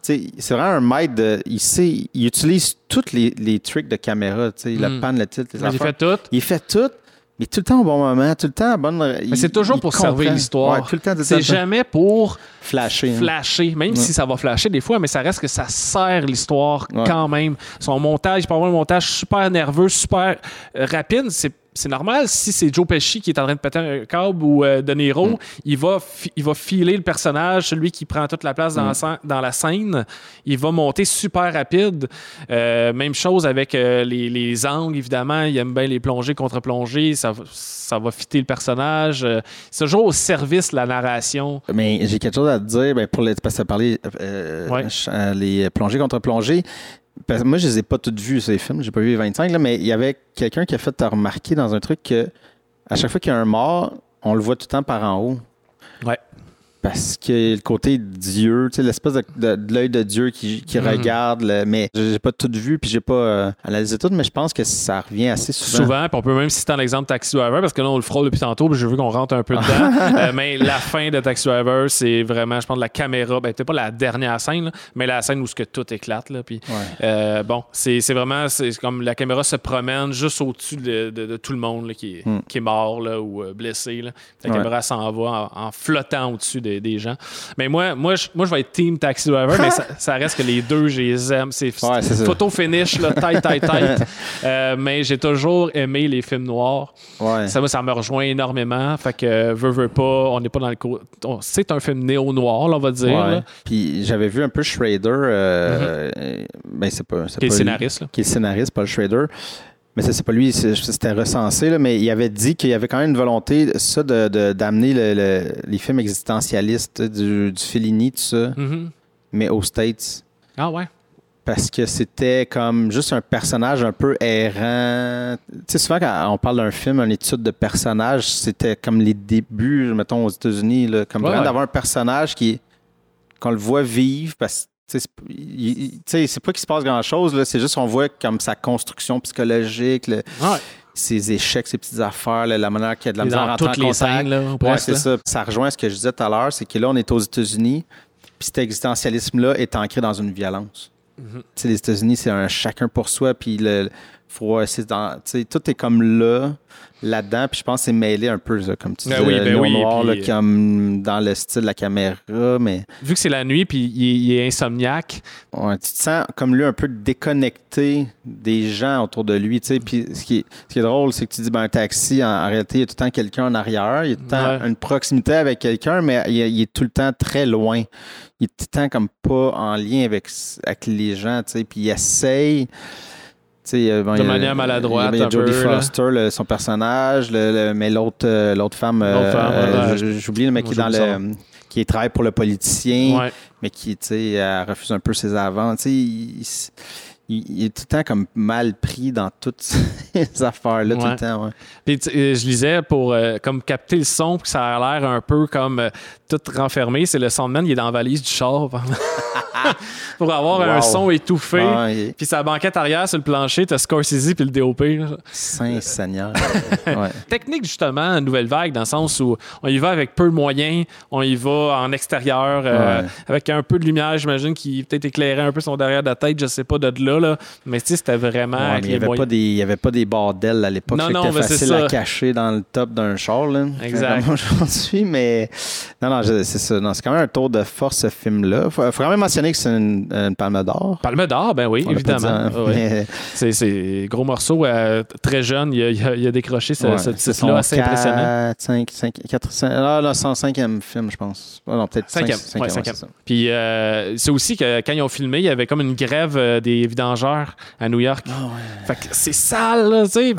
sais, c'est vraiment un maître de. Il sait, il utilise tous les, les tricks de caméra, tu sais, Mm. le pan, le titre, les affaires. fait tout. Il fait tout, mais tout le temps au bon moment, tout le temps à bonne. Mais c'est toujours pour servir l'histoire. Ouais, tout le temps, tout le C'est jamais pour flasher. hein. flasher, même si ça va flasher des fois, mais ça reste que ça sert l'histoire Ouais. quand même. Son montage, il peut avoir un montage super nerveux, super rapide. C'est c'est normal si c'est Joe Pesci qui est en train de péter un câble ou euh, De Niro, Mm. il, va il va filer le personnage, celui qui prend toute la place dans, Mm. la, dans la scène. Il va monter super rapide. Euh, même chose avec euh, les, les angles, évidemment. Il aime bien les plongées contre plongées. Ça, va- ça va fitter le personnage. Euh, c'est toujours au service de la narration. Mais j'ai quelque chose à te dire, ben, pour les, parce que parlé euh, Ouais. euh, les plongées contre plongées. Moi, je les ai pas toutes vues, ces films. J'ai pas vu les 25, là, mais il y avait quelqu'un qui a fait remarquer dans un truc que à chaque fois qu'il y a un mort, on le voit tout le temps par en haut. Ouais. Parce que le côté Dieu, tu sais, l'espèce de, de- de l'œil de Dieu qui, qui Mhm. regarde, le- mais j'ai pas tout vu, puis j'ai pas euh, analysé tout, mais je pense que ça revient assez souvent. Souvent, puis on peut même citer l'exemple Taxi Driver, parce que là, on le frôle depuis tantôt, puis je veux qu'on rentre un peu dedans. [LAUGHS] Euh, mais la fin de Taxi Driver, c'est vraiment, je pense, la caméra. Ben, peut-être pas la dernière scène, là, mais la scène où ce que tout éclate. Là, puis, Ouais. euh, bon, c'est vraiment, c'est comme la caméra se promène juste au-dessus de, tout le monde là, qui, est, Mm. qui est mort là, ou euh, blessé. Là. La Ouais. caméra s'en va en, en flottant au-dessus des, des, des gens. Mais moi, moi, je, moi, je vais être Team Taxi Driver, mais ça, ça reste que les deux, je les aime. C'est Ouais, photo finish, là, tight, tight, tight. [LAUGHS] Euh, mais j'ai toujours aimé les films noirs. Ouais. Ça, moi, ça me rejoint énormément. Fait que, euh, veux, veux pas, on n'est pas dans le. C'est un film néo-noir, on va dire. Ouais. Puis j'avais vu un peu Schrader. euh, Ben, c'est pas. qui est pas lui. scénariste. Là. qui est scénariste, Paul Schrader. Mais ça, c'est pas lui, c'était recensé, là, mais il avait dit qu'il y avait quand même une volonté, ça, de- de- d'amener le- le- les films existentialistes du, du Fellini, tout ça, Mhm. mais aux States. Ah ouais. Parce que c'était comme juste un personnage un peu errant. Tu sais, souvent, quand on parle d'un film, une étude de personnage, c'était comme les débuts, mettons, aux États-Unis, comme Ouais, vraiment ouais. d'avoir un personnage qui, qu'on le voit vivre, parce c'est- pas qu'il se passe grand-chose, là, c'est juste qu'on voit comme sa construction psychologique, le- Ouais. ses échecs, ses petites affaires, là, la manière qu'il y a de la est misère dans rentrer toutes en les contact. Ouais, c'est ça. Ça rejoint ce que je disais tout à l'heure, c'est que là, on est aux États-Unis, puis cet existentialisme-là est ancré dans une violence. Mhm. Les États-Unis, c'est un chacun pour soi, puis le, faut essayer dans, tu sais, tout est comme là, là-dedans, puis je pense que c'est mêlé un peu, comme tu Ben oui, ben oui, noir, puis- là, comme dans le style de la caméra, mais Vu que c'est la nuit, puis il, est- il est insomniaque. ouais, tu te sens comme lui un peu déconnecté des gens autour de lui, tu sais, puis ce qui est, ce qui est drôle, c'est que tu dis, ben, un taxi, en, en réalité, il y a tout le temps quelqu'un en arrière, il y a tout le temps Ouais. une proximité avec quelqu'un, mais il, il est tout le temps très loin. Il est tout le temps comme pas en lien avec, avec les gens, tu sais, puis il essaye... bon, De manière maladroite, Il y a un Jodie. Foster, le- son personnage, le- le- mais l'autre euh, l'autre femme, euh, L'autre femme, euh, ouais, j- j'oublie le mec moi, qui est dans le qui travaille pour le politicien, Ouais. mais qui, elle refuse un peu ses sais, il, il- il est tout le temps comme mal pris dans toutes [LAUGHS] ces affaires-là, tout le temps. Puis euh, je lisais pour euh, comme capter le son, puis que ça a l'air un peu comme tout renfermé. C'est le soundman, il est dans la valise du char [LAUGHS] [LAUGHS] pour avoir un son étouffé. Ah, Puis sa banquette arrière sur le plancher, t'as Scorsese puis le DOP. Saint-Seigneur. [LAUGHS] ouais. Technique, justement, nouvelle vague, dans le sens où on y va avec peu de moyens, on y va en extérieur, euh, Ouais. avec un peu de lumière, j'imagine, qui peut-être éclairait un peu son derrière de la tête, je sais pas, de là. là. Mais tu sais, c'était vraiment Ouais, il n'y avait, pas moyens. des- il y avait pas des bordels à l'époque. C'était facile ça. à cacher dans le top d'un char. Là, Exact. [LAUGHS] Aujourd'hui, mais non, non, c'est ça. C'est quand même un tour de force, ce film-là. Faut, faut quand même mentionner que c'est une, une palme d'or. Palme d'or, ben oui, On évidemment. hein, Ouais. mais- [LAUGHS] C'est, c'est gros morceau. euh, très jeune, il a, il a- il a décroché ce, Ouais, ce c'est titre-là son assez impressionnant. 4, 5, 5, 4, 5, ah, là, son cinquième film, je pense. Ah, non, peut-être Cinquième, ouais. Puis euh, c'est aussi que quand ils ont filmé, il y avait comme une grève euh, des vidangeurs à New York. Fait que c'est sale, là, tu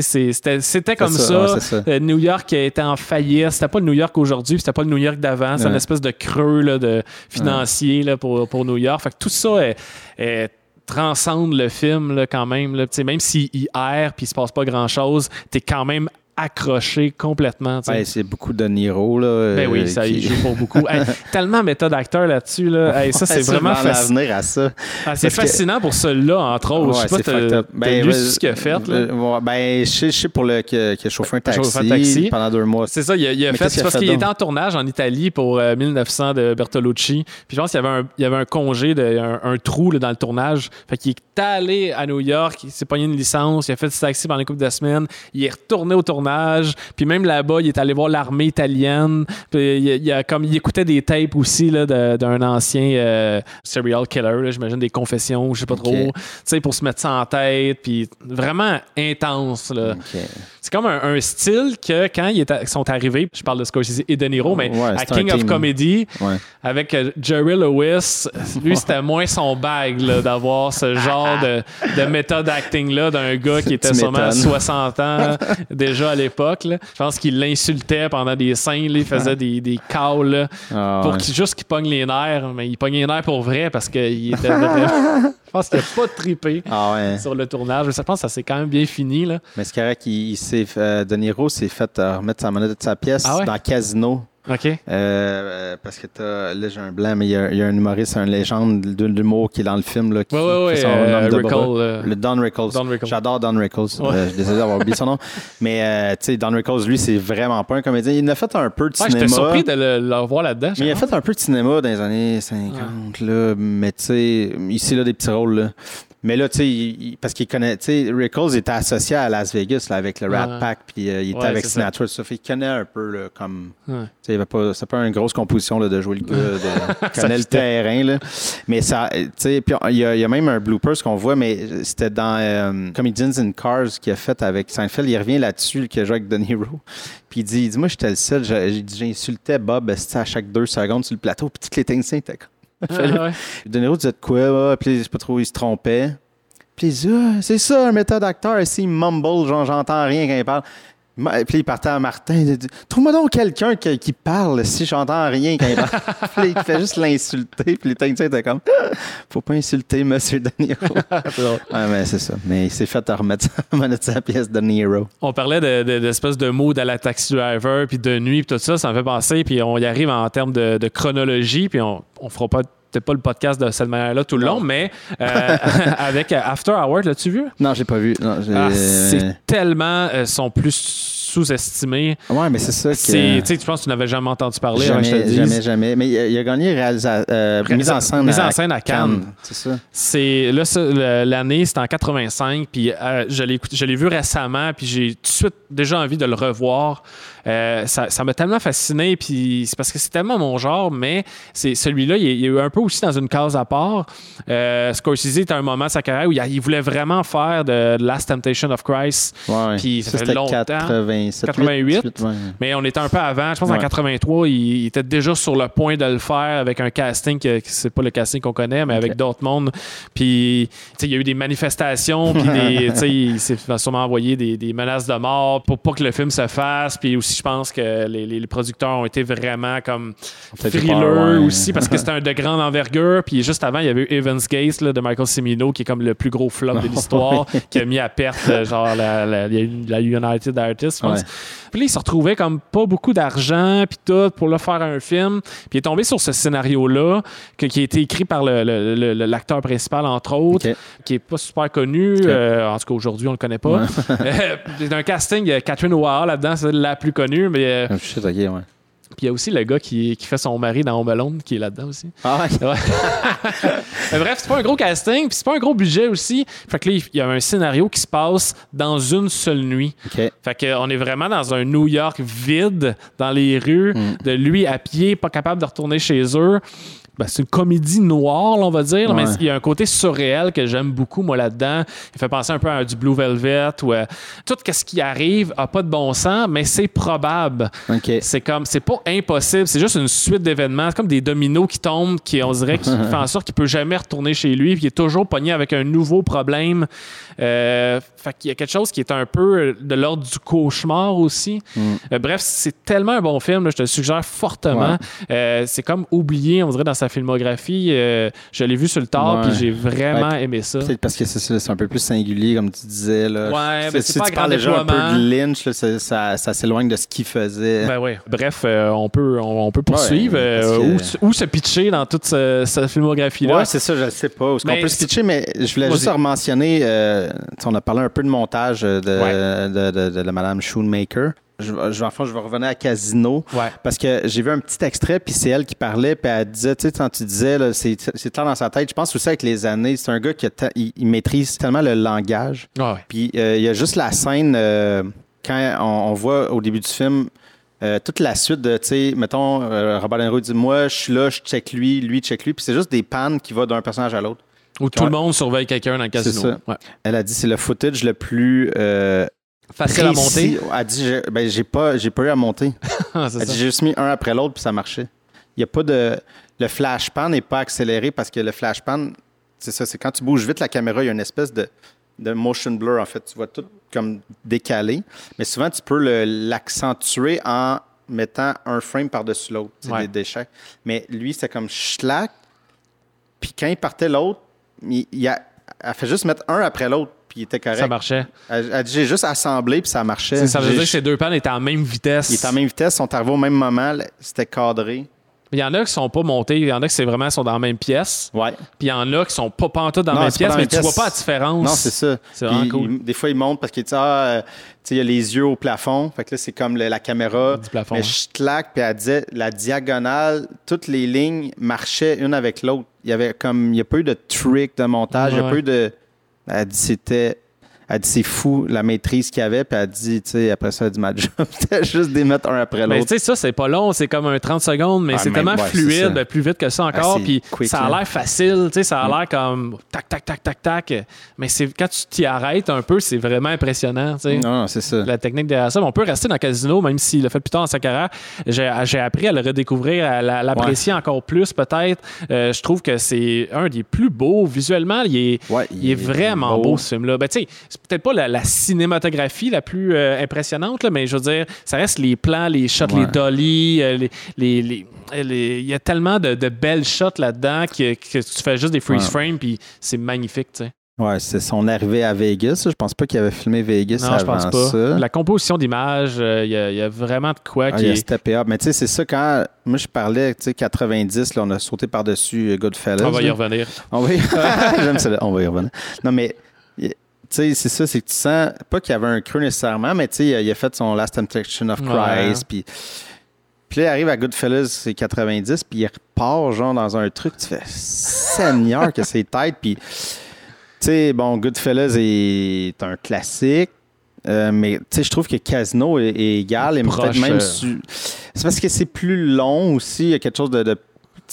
sais. C'était, comme ça. Euh, New York était en faillite. C'était pas le New York aujourd'hui, c'était pas le New York d'avant. C'est une espèce de creux là, de financier là, pour, pour New York. Fait que tout ça transcende le film là, quand même. Tu Même s'il erre puis il se passe pas grand-chose, t'es quand même accroché complètement. Ouais, c'est beaucoup de Niro. Là, Ben oui, euh, ça qui- y joue pour beaucoup. Hey, [LAUGHS] tellement méthode acteur là-dessus. Là. Hey, ça, c'est vraiment fascinant. à ça. Ah, c'est que- fascinant pour celui-là, entre autres. je sais pas, lu ouais, ce qu'il a fait. là. euh, ben, je sais, pour le qui a chauffé un taxi, Chauffé un taxi. pendant deux mois. C'est ça, il a, il a Mais fait. parce qu'il était en tournage en Italie pour euh, 1900 de Bertolucci. Puis je pense qu'il y avait un, il y avait un congé, de, un, un trou là, dans le tournage. Fait qu'il est allé à New York, il s'est pogné une licence, il a fait du taxi pendant une couple de semaines, il est retourné au tournage. Puis même là-bas, il est allé voir l'armée italienne. Puis il, il a, comme, il écoutait des tapes aussi d'un ancien euh, serial killer, j'imagine des confessions, je sais pas Ok. trop. Pour se mettre ça en tête. Puis vraiment intense. Là. C'est comme un, un style que quand ils sont arrivés, je parle de Scorsese et De Niro, mais Ouais, à King of. Comedy, Ouais. avec euh, Jerry Lewis, lui, c'était moins son bag d'avoir ce genre de, de méthode acting-là d'un gars qui [LAUGHS] était sûrement à m'étonnes. 60 ans déjà à l'époque. Je pense qu'il l'insultait pendant des scènes, là, il faisait des, des calls Ah, pour ouais. qu'il, juste qu'il pogne les nerfs, mais il pogne les nerfs pour vrai parce qu'il était. [LAUGHS] Je pense qu'il n'a pas trippé Ah ouais. sur le tournage. Je pense que ça s'est quand même bien fini. Là. Mais c'est correct, il, il s'est euh, De Niro s'est fait euh, remettre sa monnaie de sa pièce Ah ouais? dans Casino. OK? Euh, parce que t'as, là j'ai un blanc, mais il y a, il y a un humoriste, une légende de l'humour qui est dans le film. Là, qui Ouais, ouais, ouais. son euh, de Rickle, euh, Le Don Rickles. Don Rickles. J'adore Don Rickles. Ouais. Euh, je suis désolé d'avoir oublié son nom. Mais euh, tu sais, Don Rickles, lui, c'est vraiment pas un comédien. Il a fait un peu de Ouais, cinéma. j'étais surpris de le, le revoir là-dedans. Mais il a fait un peu de cinéma dans les années 50, là, mais tu sais, ici, là, des petits rôles. Là. Mais là, tu sais, il- il- parce qu'il connaît, tu sais, Rickles était associé à Las Vegas là, avec le Rat. Pack, puis euh, il était Ouais, avec. Sinatra, ça fait qu'il connaît un peu là, comme. Ouais. Tu sais, pas, c'est pas une grosse composition là, de jouer le gars, de, [LAUGHS] il connaît le terrain là. Mais ça, tu sais, puis il y, a, il y a même un bloopers qu'on voit, mais c'était dans euh, Comedians in Cars qu'il a fait avec Seinfeld. Il revient là-dessus, qu'il a joué avec De Niro. Puis il dit, il dit moi j'étais le seul, j'insultais Bob à chaque deux secondes sur le plateau, puis tous les techniciens étaient comme. [LAUGHS] Ah, ouais. De Niro disait quoi, ouais, puis je sais pas trop, il se trompait. Puis Ah, c'est ça, un méthode acteur, ici, il mumble, genre, j'entends rien quand il parle. Puis il partait à Martin, il dit, trouve-moi donc quelqu'un qui, qui parle si j'entends rien quand il parle. [LAUGHS] puis il fait juste l'insulter, puis les techniciens étaient comme, [LAUGHS] faut pas insulter Monsieur De Niro. [LAUGHS] Ouais, mais c'est ça. Mais il s'est fait remettre sa pièce De Niro. On parlait de- de- de, mood à la taxi driver, puis de nuit, puis tout ça, ça me fait penser, puis on y arrive en termes de, de chronologie, puis on, on fera pas peut-être pas le podcast de cette manière-là tout le Non. long, mais euh, [LAUGHS] avec After Hours, l'as-tu vu? Non, j'ai pas vu. Ah, c'est tellement euh, sont plus sous-estimés. ouais, mais c'est ça que... Tu penses que tu n'avais jamais entendu parler avant que je te le Jamais, dise. jamais, jamais. Mais il a, gagné réalisa- euh, Réalisa- mise en scène, mise en à, scène à Cannes. C'est ça. C'est là ça, le- l'année, c'était en 85, puis euh, je l'ai écouté- je l'ai vu récemment, puis j'ai tout de suite déjà envie de le revoir. Euh, ça ça m'a tellement fasciné, puis c'est parce que c'est tellement mon genre, mais c'est celui-là, il, est- il est un peu aussi dans une case à part. Euh, Scorsese était un moment de sa carrière où il, il voulait vraiment faire de Last Temptation of Christ, Ouais. Puis ça fait c'était longtemps. 87, 88. 88, ouais. mais on était un peu avant. Je pense en Ouais. 83, il, il était déjà sur le point de le faire avec un casting que, c'est pas le casting qu'on connaît, mais avec d'autres mondes. Puis, tu sais, il y a eu des manifestations, puis [LAUGHS] des, tu sais, il s'est sûrement envoyé des, des menaces de mort pour pas que le film se fasse. Puis aussi, je pense que les, producteurs ont été vraiment comme frileux ouais. aussi parce que [LAUGHS] c'était un de grande envergure. Puis juste avant, il y avait eu Evans Gates là, de Michael Cimino qui est comme le plus gros flop de [LAUGHS] l'histoire, qui a mis à perte euh, genre la, la- la United Artists, pense. Ouais. Puis là, il se retrouvait comme pas beaucoup d'argent, puis tout, pour le faire un film. Puis il est tombé sur ce scénario-là, qui a été écrit par l'acteur principal, entre autres, qui est pas super connu. Euh, en tout cas, aujourd'hui, on le connaît pas. [LAUGHS] Euh, c'est un casting, il y a Catherine O'Hara là-dedans, c'est la plus connue, mais euh, Oh, shit, ok, ouais. Puis il y a aussi le gars qui, qui fait son mari dans Home Alone, qui est là-dedans aussi. Ah ouais? Ouais. [LAUGHS] Mais bref, c'est pas un gros casting, puis c'est pas un gros budget aussi. Fait que là, il y a un scénario qui se passe dans une seule nuit. OK. Fait que on est vraiment dans un New York vide, dans les rues, Mm. de lui à pied, pas capable de retourner chez eux. Ben, c'est une comédie noire, là, on va dire, mais il y a un côté surréel que j'aime beaucoup, moi, là-dedans. Il fait penser un peu à du Blue Velvet, où euh, tout ce qui arrive a pas de bon sens, mais c'est probable. OK. C'est comme, c'est pas impossible, c'est juste une suite d'événements. C'est comme des dominos qui tombent, qui, on dirait, qui [LAUGHS] fait en sorte qu'il peut jamais retourner chez lui, puis il est toujours pogné avec un nouveau problème. Euh, fait qu'il y a quelque chose qui est un peu de l'ordre du cauchemar aussi. Euh, bref, c'est tellement un bon film, là, je te le suggère fortement. Ouais. Euh, c'est comme oublié, on dirait, dans sa filmographie. Euh, je l'ai vu sur le tard, puis j'ai vraiment aimé ça. Peut-être parce que c'est un peu plus singulier, comme tu disais. Là. Ouais, Si- mais si c'est pas tu grand parles déjà un peu de Lynch, là, ça, s'éloigne de ce qu'il faisait. Ben ouais. Bref, euh, on peut on, on peut poursuivre Ouais, euh, que- où, se- où se pitcher dans toute ce- cette filmographie-là. Ouais, c'est ça, je ne sais pas. Est-ce qu'on Mais peut se pitcher, mais je voulais juste mentionner, on a parlé un peu de montage de, de, de, de, de Madame Schoonmaker. Je, je, enfin, je vais revenir à Casino. Ouais. Parce que j'ai vu un petit extrait, puis c'est elle qui parlait, puis elle disait, tu sais, quand tu disais, c'est c'est clair dans sa tête, je pense aussi avec les années, c'est un gars qui a il, il maîtrise tellement le langage. Ah. Puis euh, il y a juste la scène, euh, quand on, on voit au début du film, euh, toute la suite de, tu sais, mettons, Robert De Niro dit, moi, je suis là, je check lui, lui check lui, puis c'est juste des pannes qui vont d'un personnage à l'autre. Où tout Ouais. le monde surveille quelqu'un dans le casino. ça. Ouais. Elle a dit, c'est le footage le plus... euh, Facile à monter. Elle a dit, j'ai- ben, j'ai pas, j'ai pas eu à monter. [LAUGHS] Ah, Elle dit, ça. j'ai juste mis un après l'autre, puis ça marchait. Il y a pas de... Le flash pan n'est pas accéléré parce que le flash pan, c'est ça, c'est quand tu bouges vite la caméra, il y a une espèce de, de motion blur, en fait. Tu vois tout comme décalé. Mais souvent, tu peux le- l'accentuer en mettant un frame par-dessus l'autre. C'est Ouais. des déchets. Mais lui, c'est comme schlack. Puis quand il partait l'autre, il, il a, elle fait juste mettre un après l'autre, puis il était correct. Ça marchait. Elle, elle dit, j'ai juste assemblé, puis ça marchait. C'est- Ça veut J'ai- dire que ces deux pannes étaient en même vitesse. Il était en même vitesse, ils sont arrivés au même moment, c'était cadré. Il y en a qui sont pas montés, il y en a qui c'est vraiment sont dans la même pièce. Ouais. Puis il y en a qui sont pas pantoute dans Non, la même pièce, mais tu vois pas la différence. Non, c'est ça. C'est Puis, vraiment cool. il- des fois, il monte parce qu'il dit Ah, euh, tu sais, il y a les yeux au plafond. Fait que là, c'est comme le- la caméra. Du plafond, Mais hein. je claque, puis elle disait la diagonale, toutes les lignes marchaient une avec l'autre. Il y avait comme, il n'y a pas eu de trick de montage, il n'y a Ouais. pas eu de. Elle dit c'était elle dit c'est fou la maîtrise qu'il y avait, puis elle dit, tu sais, après ça, elle dit ma job, [LAUGHS] c'était juste des mettre un après Mais l'autre. tu sais, ça, c'est pas long, c'est comme un 30 secondes, mais Ah, c'est tellement ouais, fluide, ben, plus vite que ça encore. Ah, c'est puis quick, ça a l'air facile, tu sais, ça a l'air comme tac, tac, tac, tac, tac. Mais c'est quand tu t'y arrêtes un peu, c'est vraiment impressionnant, tu sais. Non, non, c'est ça. La technique derrière ça. Mais on peut rester dans le casino, même s'il l'a fait plus tard dans sa carrière. J'ai appris à le redécouvrir, à la- l'apprécier encore plus, peut-être. Euh, je trouve que c'est un des plus beaux. Visuellement, il est, Ouais, il est vraiment beau, beau. ce film-là. Ben, tu sais, peut-être pas la, la cinématographie la plus euh, impressionnante, là, mais je veux dire, ça reste les plans, les shots, Ouais. les dolly, euh, les, les- il y a tellement de, de belles shots là-dedans que, que tu fais juste des freeze Ouais. frames, puis c'est magnifique, tu sais. Ouais, c'est son arrivée à Vegas. Je pense pas qu'il avait filmé Vegas Non, je pense avant pas. ça. La composition d'image, euh, il y, a- y vraiment de quoi Ah, qui il a est. steppé up. Mais tu sais, c'est ça quand. Moi, je parlais, tu sais, 90, là, on a sauté par-dessus euh, Goodfellas. On va y là. revenir. On va y... [LAUGHS] J'aime ça. On va y revenir. Non, mais. Y- Tu sais, c'est ça, c'est que tu sens, pas qu'il y avait un creux nécessairement, mais tu sais, il a- il a fait son Last Temptation of. Christ, puis puis là, il arrive à Goodfellas, c'est 90, puis il repart, genre, dans un truc, tu fais, Seigneur, que c'est tête, puis, tu sais, bon, Goodfellas est un classique, euh, mais, tu sais, je trouve que Casino est, est égal, et peut-être même... euh. su- C'est parce que c'est plus long aussi, il y a quelque chose de... de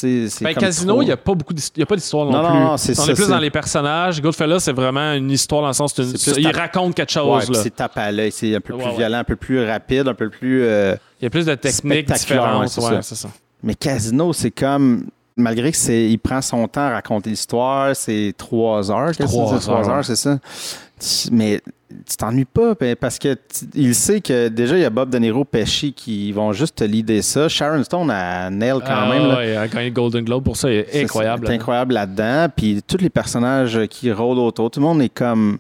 Ben, Casino, il n'y a pas beaucoup d'hist- il y a pas d'histoire non, Non, non, plus. non, c'est on ça, est plus c'est- dans les personnages. Goodfellas, c'est vraiment une histoire dans le sens une- C'est il ta- raconte quelque Ouais, chose. puis là. c'est tape à l'œil, c'est un peu Ouais, plus ouais. violent, un peu plus rapide, un peu plus... euh, Il y a plus de techniques différentes. ouais, c'est Ouais, ça. c'est ça. Mais Casino, c'est comme. Malgré que c'est, il prend son temps à raconter l'histoire, c'est trois heures. Trois c'est, trois heures, heures, c'est ça? Mais tu t'ennuies pas parce que il sait que déjà il y a Bob De Niro, Pesci qui vont juste te leader ça. Sharon Stone a nail quand Ah, même. ouais, il a gagné le Golden Globe pour ça. Il est C'est- incroyable. C'est incroyable là-dedans. Puis tous les personnages qui rôdent autour, tout le monde est comme.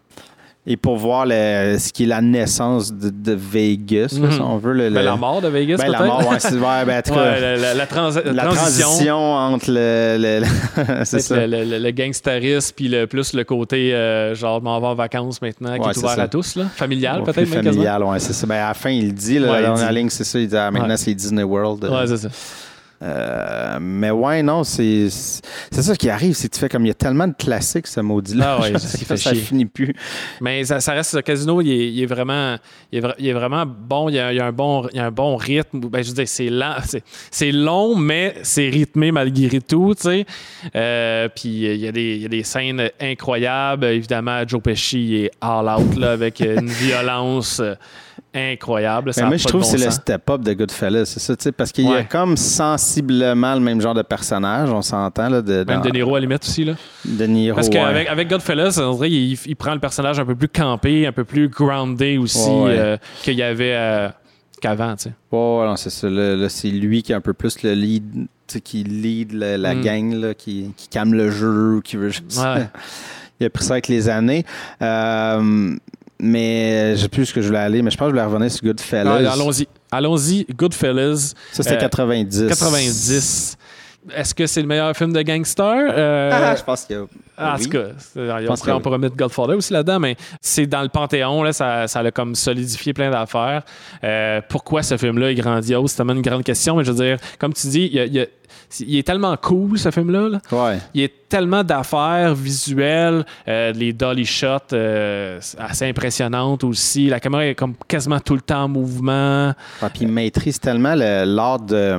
Et pour voir le- ce qui est la naissance de, de Vegas, là, Mhm. si on veut. Le, Ben, le- la mort de Vegas, Ben, la peut-être? mort, ouais, c'est [LAUGHS] ouais, ben, Ouais, la, la- la transi- la transition. transition entre le. le- [LAUGHS] gangsterisme, puis le, plus le côté euh, genre m'en va en vacances maintenant, qui Ouais, est ouvert à tous. Là. Familial, peut-être familial, ouais, c'est ça. Ben, à la fin, il dit, là, dans la ligne, c'est ça. Il dit, ah, maintenant, c'est Disney World. Ouais, c'est ça. Euh, mais ouais, non, c'est c'est ça qui arrive, c'est que tu fais comme il y a tellement de classiques, ce maudit-là. Ah ouais, [LAUGHS] ça finit plus. Mais ça, ça reste, le casino, il est, il est vraiment, il est, vra- il est vraiment bon. Il y a, un bon, il y a un bon rythme. Ben, je veux dire, c'est lent, c'est, c'est long, mais c'est rythmé malgré tout, tu sais. Euh, puis il y, a des, il y a des scènes incroyables. Évidemment, Joe Pesci est all out là, avec une [LAUGHS] violence euh, incroyable. Ça Mais moi, je trouve que bon c'est le step-up de Goodfellas, c'est ça, parce qu'il y a Ouais. comme sensiblement le même genre de personnage, on s'entend, là, de, Même dans- De Niro à la limite aussi. Là. De Niro, Parce ouais. qu'avec avec Godfellas, on dirait qu'il il prend le personnage un peu plus campé, un peu plus groundé aussi Ouais, ouais. euh, qu'il y avait euh, qu'avant. tu sais. Ouais, ouais, non, c'est ça. Là, c'est lui qui est un peu plus le lead, qui lead le- la Mm. gang, là, qui, qui calme le jeu, qui veut juste. Ouais. [LAUGHS] Il a pris ça avec les années. Euh, mais je sais plus ce que je voulais aller, mais je pense que je voulais revenir sur Goodfellas. Allons-y. Allons-y. Goodfellas, Ça, c'était Euh, 90. 90. Est-ce que c'est le meilleur film de gangster? Euh, Ah, je pense qu'il y a. Ah, En oui. tout cas, on, pense pourrait, que on oui. pourrait mettre Godfather aussi là-dedans, mais c'est dans le Panthéon, là, ça, ça a comme solidifié plein d'affaires. Euh, pourquoi ce film-là est grandiose? C'est tellement une grande question, mais je veux dire, comme tu dis, il, y a- il y a- il est tellement cool, ce film-là. là. Ouais. Il y a tellement d'affaires visuelles, euh, les dolly shots euh, assez impressionnantes aussi. La caméra est comme quasiment tout le temps en mouvement. Ah, puis il maîtrise tellement le- l'art de.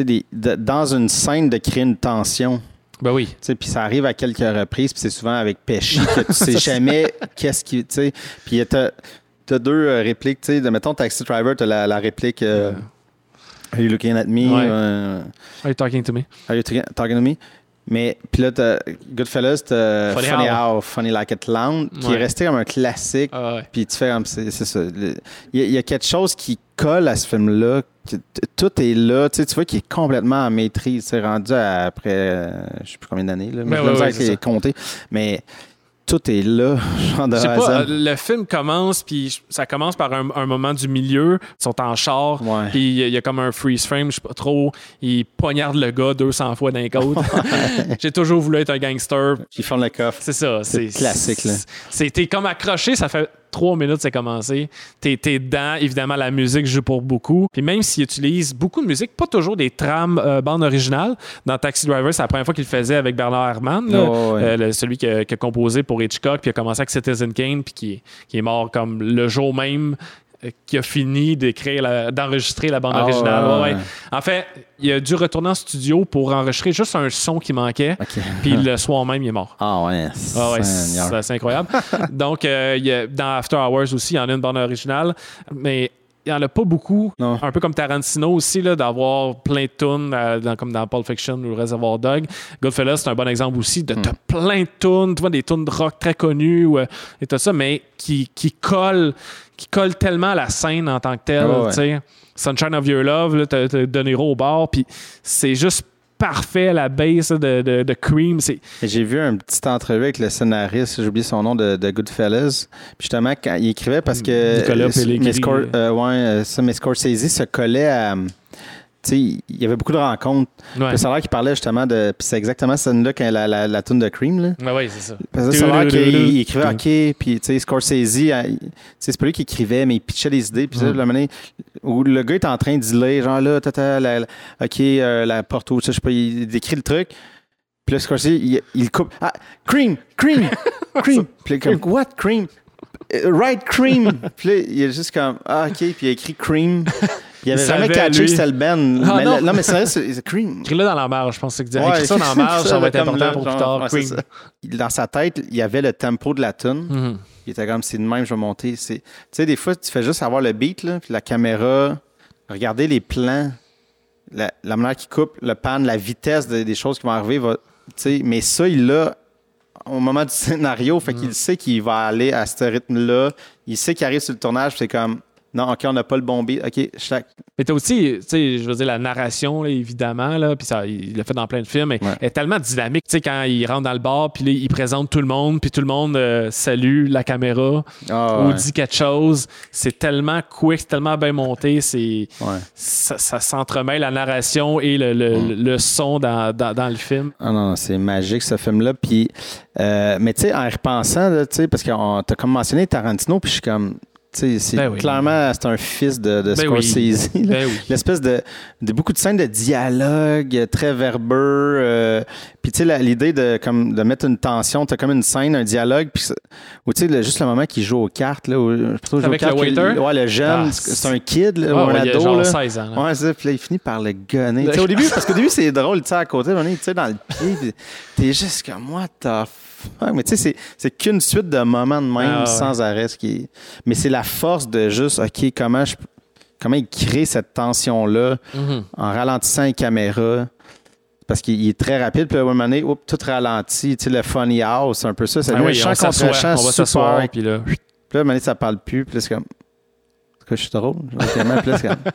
Des- de- dans une scène de créer une tension. Ben oui. Puis ça arrive à quelques reprises, puis c'est souvent avec Pesci que tu [LAUGHS] sais jamais qu'est-ce qui. Puis tu as, deux euh, répliques. tu sais, De, mettons, Taxi Driver, tu as la, la réplique euh, Are you looking at me? Ouais. Euh, Are you talking to me? Are you talking to me? Mais puis là, t'as Goodfellas, t'as Funny Funny, How. Funny Like a Clown, qui Ouais. est resté comme un classique. Ah ouais. Puis tu fais comme c'est ça. Il y, a- il y a quelque chose qui colle à ce film-là. Tout est là. Tu, sais, tu vois qu'il est complètement en maîtrise. C'est rendu à après, euh, je sais plus combien d'années. Là, mais Ben ouais, de la ouais, les compter. Mais tout est là. [LAUGHS] Genre de pas, euh, le film commence, puis ça commence par un, un moment du milieu. Ils sont en char, puis il y a- il y a comme un freeze frame, je sais pas trop. Il poignarde le gars 200 fois d'un côte. [LAUGHS] [LAUGHS] J'ai toujours voulu être un gangster. Qui font le coffre. C'est ça. C'est classique, là. C'était comme accroché, ça fait trois minutes, c'est commencé. T'es es dedans. Évidemment, la musique joue pour beaucoup. Puis même s'il utilise beaucoup de musique, pas toujours des trames euh, bandes originales. Dans Taxi Driver, c'est la première fois qu'il le faisait avec Bernard Herrmann, là, Oh, ouais. euh, le- celui qui a, qui a composé pour Hitchcock, puis a commencé avec Citizen Kane, puis qui, qui est mort comme le jour même qui a fini d'écrire d'enregistrer la bande Ah, originale. ouais, Ouais, ouais. ouais. En fait, il a dû retourner en studio pour enregistrer juste un son qui manquait. Puis le soir même, il est mort. Ah ouais. Ah ouais, c'est c'est incroyable. [LAUGHS] Donc, euh, il y a- dans After Hours aussi, il y en a une bande originale, mais il n'y en a pas beaucoup. Non. Un peu comme Tarantino aussi, d'avoir plein de tunes, euh, dans- comme dans Pulp Fiction ou Reservoir Dog. Goodfellas, c'est un bon exemple aussi de Hmm. plein de tunes, tu vois, des tunes de rock très connues euh, et tout ça, mais qui, qui collent qui collent tellement à la scène en tant que telle. Ouais. sais. Sunshine of Your Love, là, De Niro au bar, puis c'est juste parfait à la base de, de, de Cream. J'ai vu un petit entrevue avec le scénariste, j'ai oublié son nom, de, de Goodfellas. Puis justement, quand il écrivait, parce que. Nicolas euh, Pellegrini. Scor- euh, ouais, euh, ça, mais Scorsese se collait à. Il y avait beaucoup de rencontres. ouais. Ça a l'air qu'il parlait justement de. Puis c'est exactement quand la, la, la tune de Cream, là. Ouais, ouais, c'est ça. Parce que ça a l'air qu'il il écrivait OK, puis tu sais, Scorsese, c'est pas lui qui écrivait, mais il pitchait les idées. Puis Mm. le où le gars est en train d'y lire, genre là, tata, la, OK, euh, la porto, je sais pas, il décrit le truc. Puis là, Scorsese, il, il coupe. Ah, cream, cream, [LAUGHS] cream. Puis comme, what, cream? Euh, Right, cream. [LAUGHS] puis là, il est juste comme, ah, OK, puis il a écrit cream. [LAUGHS] Il avait Il jamais catché lui. que c'était le Ben. Ah, mais non. là- non, mais c'est vrai, c'est cream. Écris-le dans la marge, je pense que c'est. Ouais, Écris ça dans la marge, ça va être comme important là, pour plus tard. ouais, c'est Cream. ça. Dans sa tête, il y avait le tempo de la tune. Mhm. Il était comme, c'est de même, je vais monter. Tu sais, des fois, tu fais juste avoir le beat, là, puis la caméra, regarder les plans, la, la manière qu'il coupe, le pan, la vitesse de- des choses qui vont arriver. Va, mais ça, il l'a au moment du scénario, fait Mm. qu'il sait qu'il va aller à ce rythme-là. Il sait qu'il arrive sur le tournage, c'est comme, non, OK, on n'a pas le bon beat. OK, chaque. Mais t'as aussi, tu sais, je veux dire, la narration, là, évidemment, là, puis ça, il l'a fait dans plein de films, mais Ouais. elle est tellement dynamique. Tu sais, quand il rentre dans le bar, puis il présente tout le monde, puis tout le monde euh, salue la caméra Ah, ou ouais. dit quelque chose. C'est tellement quick, c'est tellement bien monté, c'est Ouais. ça, ça s'entremêle la narration et le, le- le son dans, dans, dans le film. Ah non, c'est magique ce film-là. Puis, euh, mais tu sais, en repensant, tu sais, parce que t'as comme mentionné Tarantino, puis je suis comme, c'est Ben oui. clairement, c'est un fils de, de Ben. Scorsese. Ben oui. L'espèce de, de beaucoup de scènes de dialogue euh, très verbeux. euh, puis tu sais, l'idée de, comme, de mettre une tension, t'as comme une scène, un dialogue, puis ou tu sais, juste le moment qu'il joue aux cartes, là, où, il joue Avec aux cartes, le waiter? ouais, le jeune, Ah, c'est un kid, là, Ah, ou un ouais, il y a ado, genre là. 16 ans. là. Ouais, c'est ça. Puis là, il finit par le gunner. Tu au début, parce qu'au début, c'est drôle, tu sais, à côté, on est, tu sais, dans le pied, t'es juste comme, what the fuck? Mais tu sais, c'est- qu'une suite de moments de même, Ah, sans arrêt. ce qui Mais c'est la force de juste, OK, comment je comment il crée cette tension-là Mhm. en ralentissant les caméras. Parce qu'il il est très rapide, puis à un moment donné, oups, tout ralenti. Tu sais, le funny house, c'est un peu ça. C'est Ah oui, chant on s'assoit, contre chant on va s'asseoir, puis là, Puis là, à un moment donné, ça parle plus. Puis là, c'est comme. Est-ce que je suis drôle? Puis là, c'est comme. Là,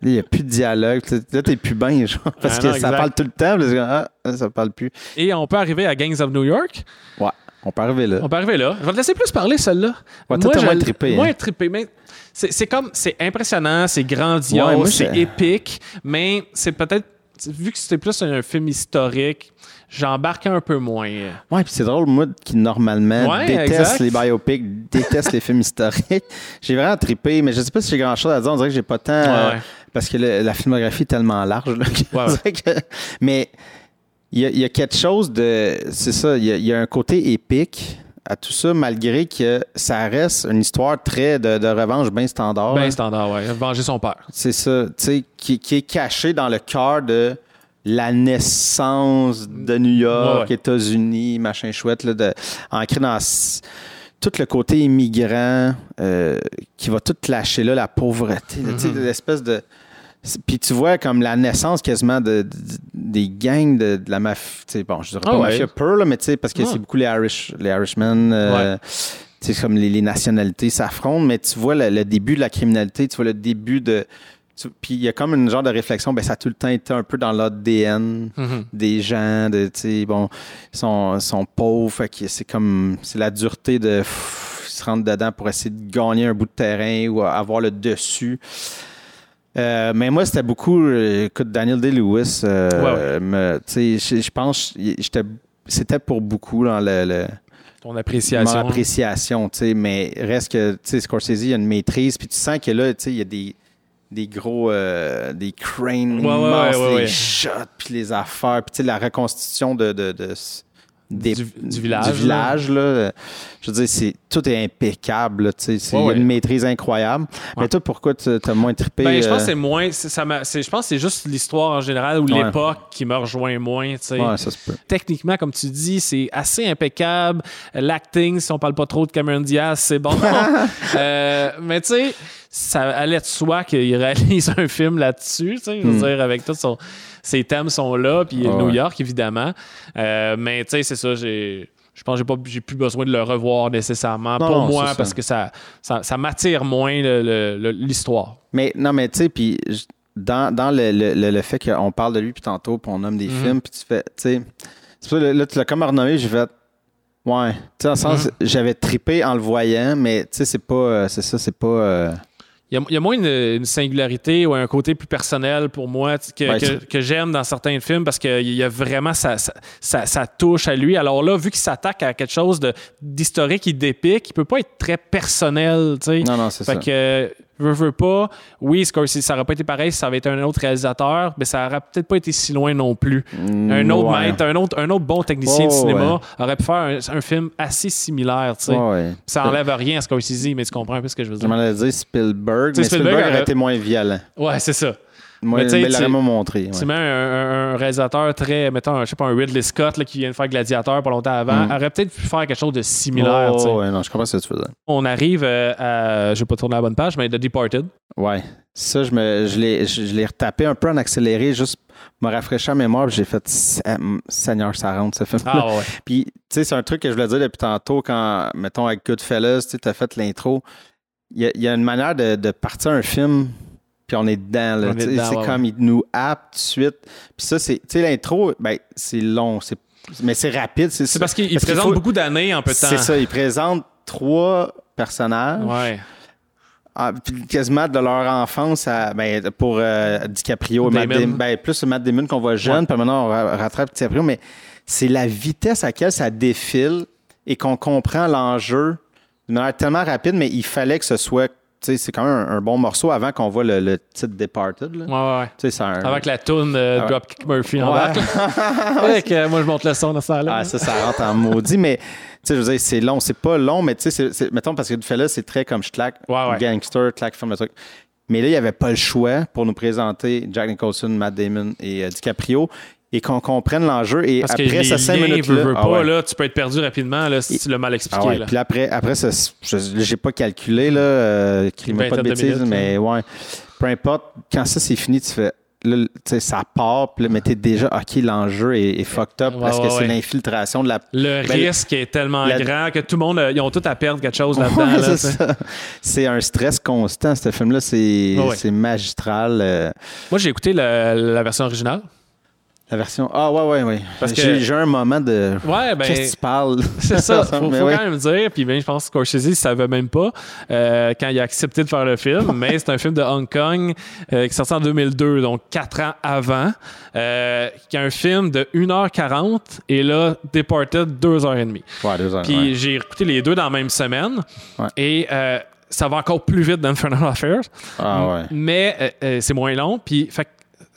il n'y a plus de dialogue. Là, t'es plus bien, genre. Parce Ah que non, ça exact. parle tout le temps. C'est comme, ah, ça parle plus. Et on peut arriver à Gangs of New York? Ouais, on peut arriver là. On peut arriver là. Je vais te laisser plus parler, celle-là. Ouais, t'as je- moins trippé, Moins hein. trippé, mais c'est comme, c'est impressionnant, c'est grandiose, Ouais, moi, c'est- épique, mais c'est peut-être, vu que c'était plus un film historique, j'embarque un peu moins. Ouais, puis c'est drôle, moi, qui normalement Ouais, déteste exact. les biopics, déteste les films historiques. [LAUGHS] J'ai vraiment trippé, mais je sais pas si j'ai grand chose à dire. On dirait que j'ai pas tant. euh, Ouais. Parce que le- la filmographie est tellement large. là, [LAUGHS] que- mais il y, a- il y a quelque chose de. C'est ça, il y, a, il y a un côté épique à tout ça, malgré que ça reste une histoire très de, de revanche bien standard. Ben là. standard, ouais. Venger son père. C'est ça, tu sais, qui, qui est caché dans le cœur de la naissance de New York, Ouais, ouais. États-Unis, machin chouette, là, de, ancré dans tout le côté immigrant euh, qui va tout lâcher là, la pauvreté, sais, Mhm. l'espèce de. Puis tu vois comme la naissance quasiment de, de- des gangs de, de la mafia. Bon, je dirais pas Ah ouais. mafia pure, là, mais tu sais, parce que Ouais. c'est beaucoup les, Irish, les Irishmen. euh, tu sais, comme les, les nationalités s'affrontent, mais tu vois le, le début de la criminalité, tu vois le début de. tu- Puis il y a comme une genre de réflexion, ben ça a tout le temps été un peu dans l'ADN Mhm. des gens, de, tu sais, bon, ils sont, sont pauvres, c'est comme, c'est la dureté de pff, se rendre dedans pour essayer de gagner un bout de terrain ou avoir le dessus. Euh, mais moi, c'était beaucoup, euh, écoute, Daniel Day-Lewis, euh, Ouais, ouais. je pense, c'était pour beaucoup dans le, le- Ton appréciation. Mon mais reste que, tu sais, Scorsese, il y a une maîtrise, puis tu sens que là, tu sais, il y a des, des gros, euh, des cranes Ouais, immenses, ouais. shots, puis les affaires, puis la reconstitution de, de, de- des- Du- du village, Du village, là. Je veux dire, tout est impeccable, là, tu sais, c'est- il y a Ouais, une maîtrise incroyable. Mais toi, pourquoi tu as moins trippé? Ben, je pense euh, que c'est moins. Ça je pense c'est juste l'histoire en général ou l'époque qui me rejoint moins. ça. Techniquement, comme tu dis, c'est assez impeccable. L'acting, si on parle pas trop de Cameron Diaz, c'est bon. [LAUGHS] Euh, mais tu sais, ça allait de soi qu'il réalise [LAUGHS] un film là-dessus. tu sais, Je veux dire, avec tous son- ses thèmes sont là, puis. Ouais, New ouais. York, évidemment. Euh, mais tu sais, c'est ça, j'ai. Je pense que j'ai pas j'ai plus besoin de le revoir nécessairement Non, pour non, moi ça. parce que ça, ça, ça m'attire moins l'histoire. Mais non, mais tu sais, puis dans, dans le, le- le- le fait qu'on parle de lui, puis tantôt, puis on nomme des Mhm. films, puis tu fais, tu sais, c'est pour ça, là, tu l'as comme renommé, j'ai fait, ouais, tu sais, dans le sens, Mhm. j'avais trippé en le voyant, mais tu sais, c'est pas, euh, c'est ça, c'est pas, euh, Il y, a, il y a moins une, une singularité ou un côté plus personnel pour moi que, Ouais, que- j'aime dans certains films parce qu'il y a vraiment ça, ça, ça- ça touche à lui. Alors là, vu qu'il s'attaque à quelque chose d'historique et d'épique, il peut pas être très personnel. non, non, c'est ça. que, veux, veux pas, oui, Scorsese, ça aurait pas été pareil si ça avait été un autre réalisateur, mais ça aurait peut-être pas été si loin non plus. Un autre Mm, Ouais. maître, un autre, un autre bon technicien de Oh, cinéma ouais. aurait pu faire un, un film assez similaire. tu sais. Ouais, ouais. Ça enlève rien à Scorsese, mais tu comprends un peu ce que je veux Je dire. m'en allais dire Spielberg, mais Spielberg, Spielberg aurait aurait- été moins violent. Ouais, c'est ça. Moi, Mais tu- moins montré. ouais. Tu mets un, réalisateur très, mettons, un- je sais pas, un Ridley Scott là, qui vient de faire Gladiateur pas longtemps avant, Mm. aurait peut-être pu faire quelque chose de similaire. Oh, ouais, non, je comprends ce que tu dire. On arrive euh, à, je vais pas tourner la bonne page, mais The Departed. Ouais. Ça, je, me, je, l'ai, je, je l'ai retapé un peu en accéléré, juste me rafraîchir la mémoire, j'ai fait Seigneur, ça rentre, ce film Ah ouais. Puis, tu sais, c'est un truc que je voulais dire depuis tantôt quand, mettons, avec Goodfellas, tu as fait l'intro. Il y, y a une manière de, de partir un film, puis on est dedans. là. C'est ouais, comme il nous happe tout de suite. Puis ça, c'est, tu sais, l'intro, ben, c'est long, c'est, mais c'est rapide. C'est, C'est parce qu'il présente faut- beaucoup d'années en peu de temps. C'est ça, il présente trois personnages. Ouais. Ah, puis quasiment de leur enfance à, ben, pour euh, DiCaprio et Matt Damon. Damon. Ben, plus Matt Damon qu'on voit jeune, Ouais. puis maintenant on ra- rattrape DiCaprio, mais c'est la vitesse à laquelle ça défile et qu'on comprend l'enjeu d'une manière tellement rapide, mais il fallait que ce soit, c'est quand même un, un bon morceau avant qu'on voit le, le titre Departed. Là. Ouais, ouais, un... Avec la toune de Ah ouais. Dropkick Murphy en [LAUGHS] que moi, je monte le son dans ça là. Ah, ça, ça rentre en maudit, mais tu sais, je veux dire, c'est long. C'est pas long, mais tu sais, mettons, parce que du fait là, c'est très comme je claque, Ouais, gangster, claque, film, le truc. Mais là, il n'y avait pas le choix pour nous présenter Jack Nicholson, Matt Damon et euh, DiCaprio et qu'on comprenne l'enjeu. Et Parce après ces cinq minutes veux, veux là, tu peux être perdu rapidement là, si Et- tu l'as mal Ah expliqué. ouais, là. Puis après, après ça, je j'ai pas calculé, là, euh, pas de bêtises, minutes, mais ouais. Peu importe, quand ça c'est fini, tu fais, là, ça part, puis là, mais t'es déjà, OK, l'enjeu est, est fucked up Ouais, parce que ouais, c'est ouais. l'infiltration de la Le Ben, risque est tellement la- grand que tout le monde, ils ont tout à perdre quelque chose [LAUGHS] là-dedans. Ouais, là, c'est un stress constant, ce film-là. C'est Ouais, ouais. c'est magistral. euh, Moi, j'ai écouté la, la version originale. La version. Ah, ouais, ouais, ouais. Parce que- J'ai un moment de. Ouais, ben. Qu'est-ce que tu parles? [LAUGHS] C'est ça, faut, [LAUGHS] faut ouais. quand même dire. Puis ben, je pense que Scorsese ne savait même pas euh, quand il a accepté de faire le film, [LAUGHS] mais c'est un film de Hong Kong euh, qui est sorti en 2002, donc quatre ans avant, euh, qui est un film de 1h40 et là, Departed 2h30. Ouais, deux heures. Puis ouais. j'ai écouté les deux dans la même semaine Ouais. et ça va encore plus vite d'Infernal Affairs, Ah, ouais. mais euh, c'est moins long. Puis fait,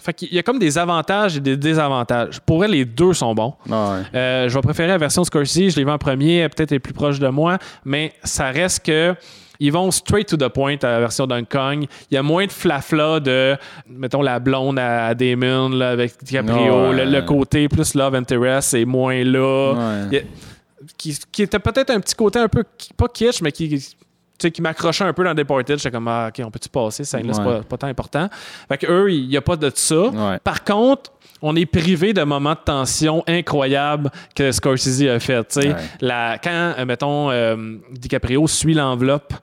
fait qu'il y a comme des avantages et des désavantages. Pour elle, les deux sont bons. Ah, ouais. Euh, je vais préférer la version Scorsese. Je l'ai vu en premier, elle peut-être est plus proche de moi, mais ça reste que. Ils vont straight to the point à la version d'Hong Kong. Il y a moins de flafla de, mettons, la blonde à, Damon là, avec DiCaprio. Ouais. Le, le côté plus Love Interest est moins là. Ouais. A- qui, qui était peut-être un petit côté un peu, pas kitsch, mais qui, sais, qui m'accrochait un peu dans Deported. J'étais comme, ah, OK, on peut-tu passer? Ça, là, c'est Ouais. pas, pas tant important. Fait que eux, il n'y a pas de ça. Ouais. Par contre, on est privé de moments de tension incroyables que Scorsese a fait. Ouais. La- quand, euh, mettons, euh, DiCaprio suit l'enveloppe,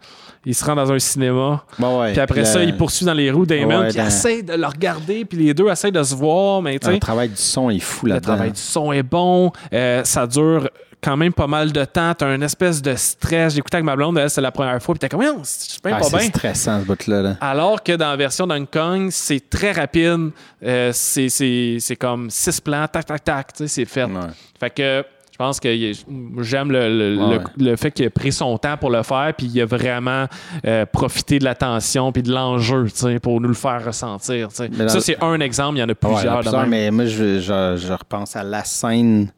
il se rend dans un cinéma, Bon, ouais. puis après ça, il poursuit dans les roues Damon, puis il essaie de le regarder, puis les deux essaient de se voir, mais sais, Le travail du son est fou le là-dedans. travail du son est bon, euh, ça dure quand même pas mal de temps, t'as une espèce de stress. J'écoutais avec ma blonde, elle, c'est la première fois, puis t'es comme, c'est bien Ah, pas c'est bien. stressant, ce bout-là. là. Alors que dans la version d'Hong Kong, c'est très rapide. Euh, c'est, c'est, c'est comme six plans, tac, tac, tac, tu sais, c'est fait. Ouais. Fait que je pense que j'aime le, le- Ouais, le- ouais. le fait qu'il a pris son temps pour le faire, puis il a vraiment euh, profité de la tension puis de l'enjeu, tu sais, pour nous le faire ressentir. Ça, c'est un exemple, il y en a Ouais, plusieurs. même. mais moi, je, je- je repense à la scène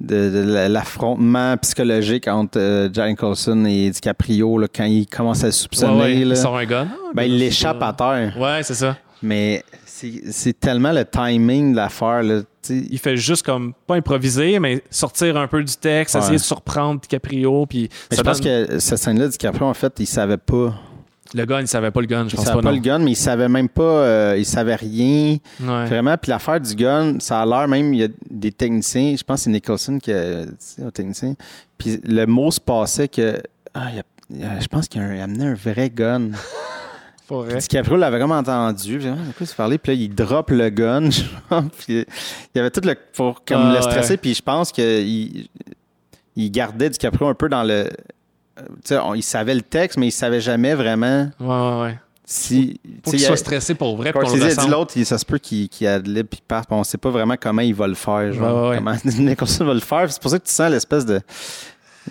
de, de l'affrontement psychologique entre euh, Jack Nicholson et DiCaprio là, quand il commence à soupçonner. Ouais, ouais, là. il sort un gun. Ben, il l'échappe à terre. Ouais, c'est ça. Mais c'est tellement le timing de l'affaire. Il fait juste comme, pas improviser, mais sortir un peu du texte, Ouais. essayer de surprendre DiCaprio. Puis je pense que cette scène-là, DiCaprio, en fait, il savait pas. Le gun, il savait pas le gun, je Il pense savait pas. pas non. le gun, mais il savait même pas. euh, il savait rien. Ouais. Vraiment. Puis l'affaire du gun, ça a l'air même, il y a des techniciens. Je pense que c'est Nicholson qui a dit ça aux techniciens. Puis le mot se passait que. Ah, il a- il y a- je pense qu'il a un- amené un vrai gun. [LAUGHS] Vrai. DiCaprio l'avait comme entendu. Puis, ah, quoi? Puis là, il drop le gun. [LAUGHS] genre, puis il y avait tout le. pour comme Ah, le stresser. ouais. Puis je pense qu'il il gardait DiCaprio un peu dans le. On- il savait le texte, mais il savait jamais vraiment Ouais, ouais, ouais. si. Faut qu'il soit stressé pour vrai. a dit l'autre, ça se peut qu'il qu'il ad lib puis parte. On sait pas vraiment comment il va le faire. Genre, Ouais, ouais, ouais. Comment [LAUGHS] Nicholson va le faire. C'est pour ça que tu sens l'espèce de.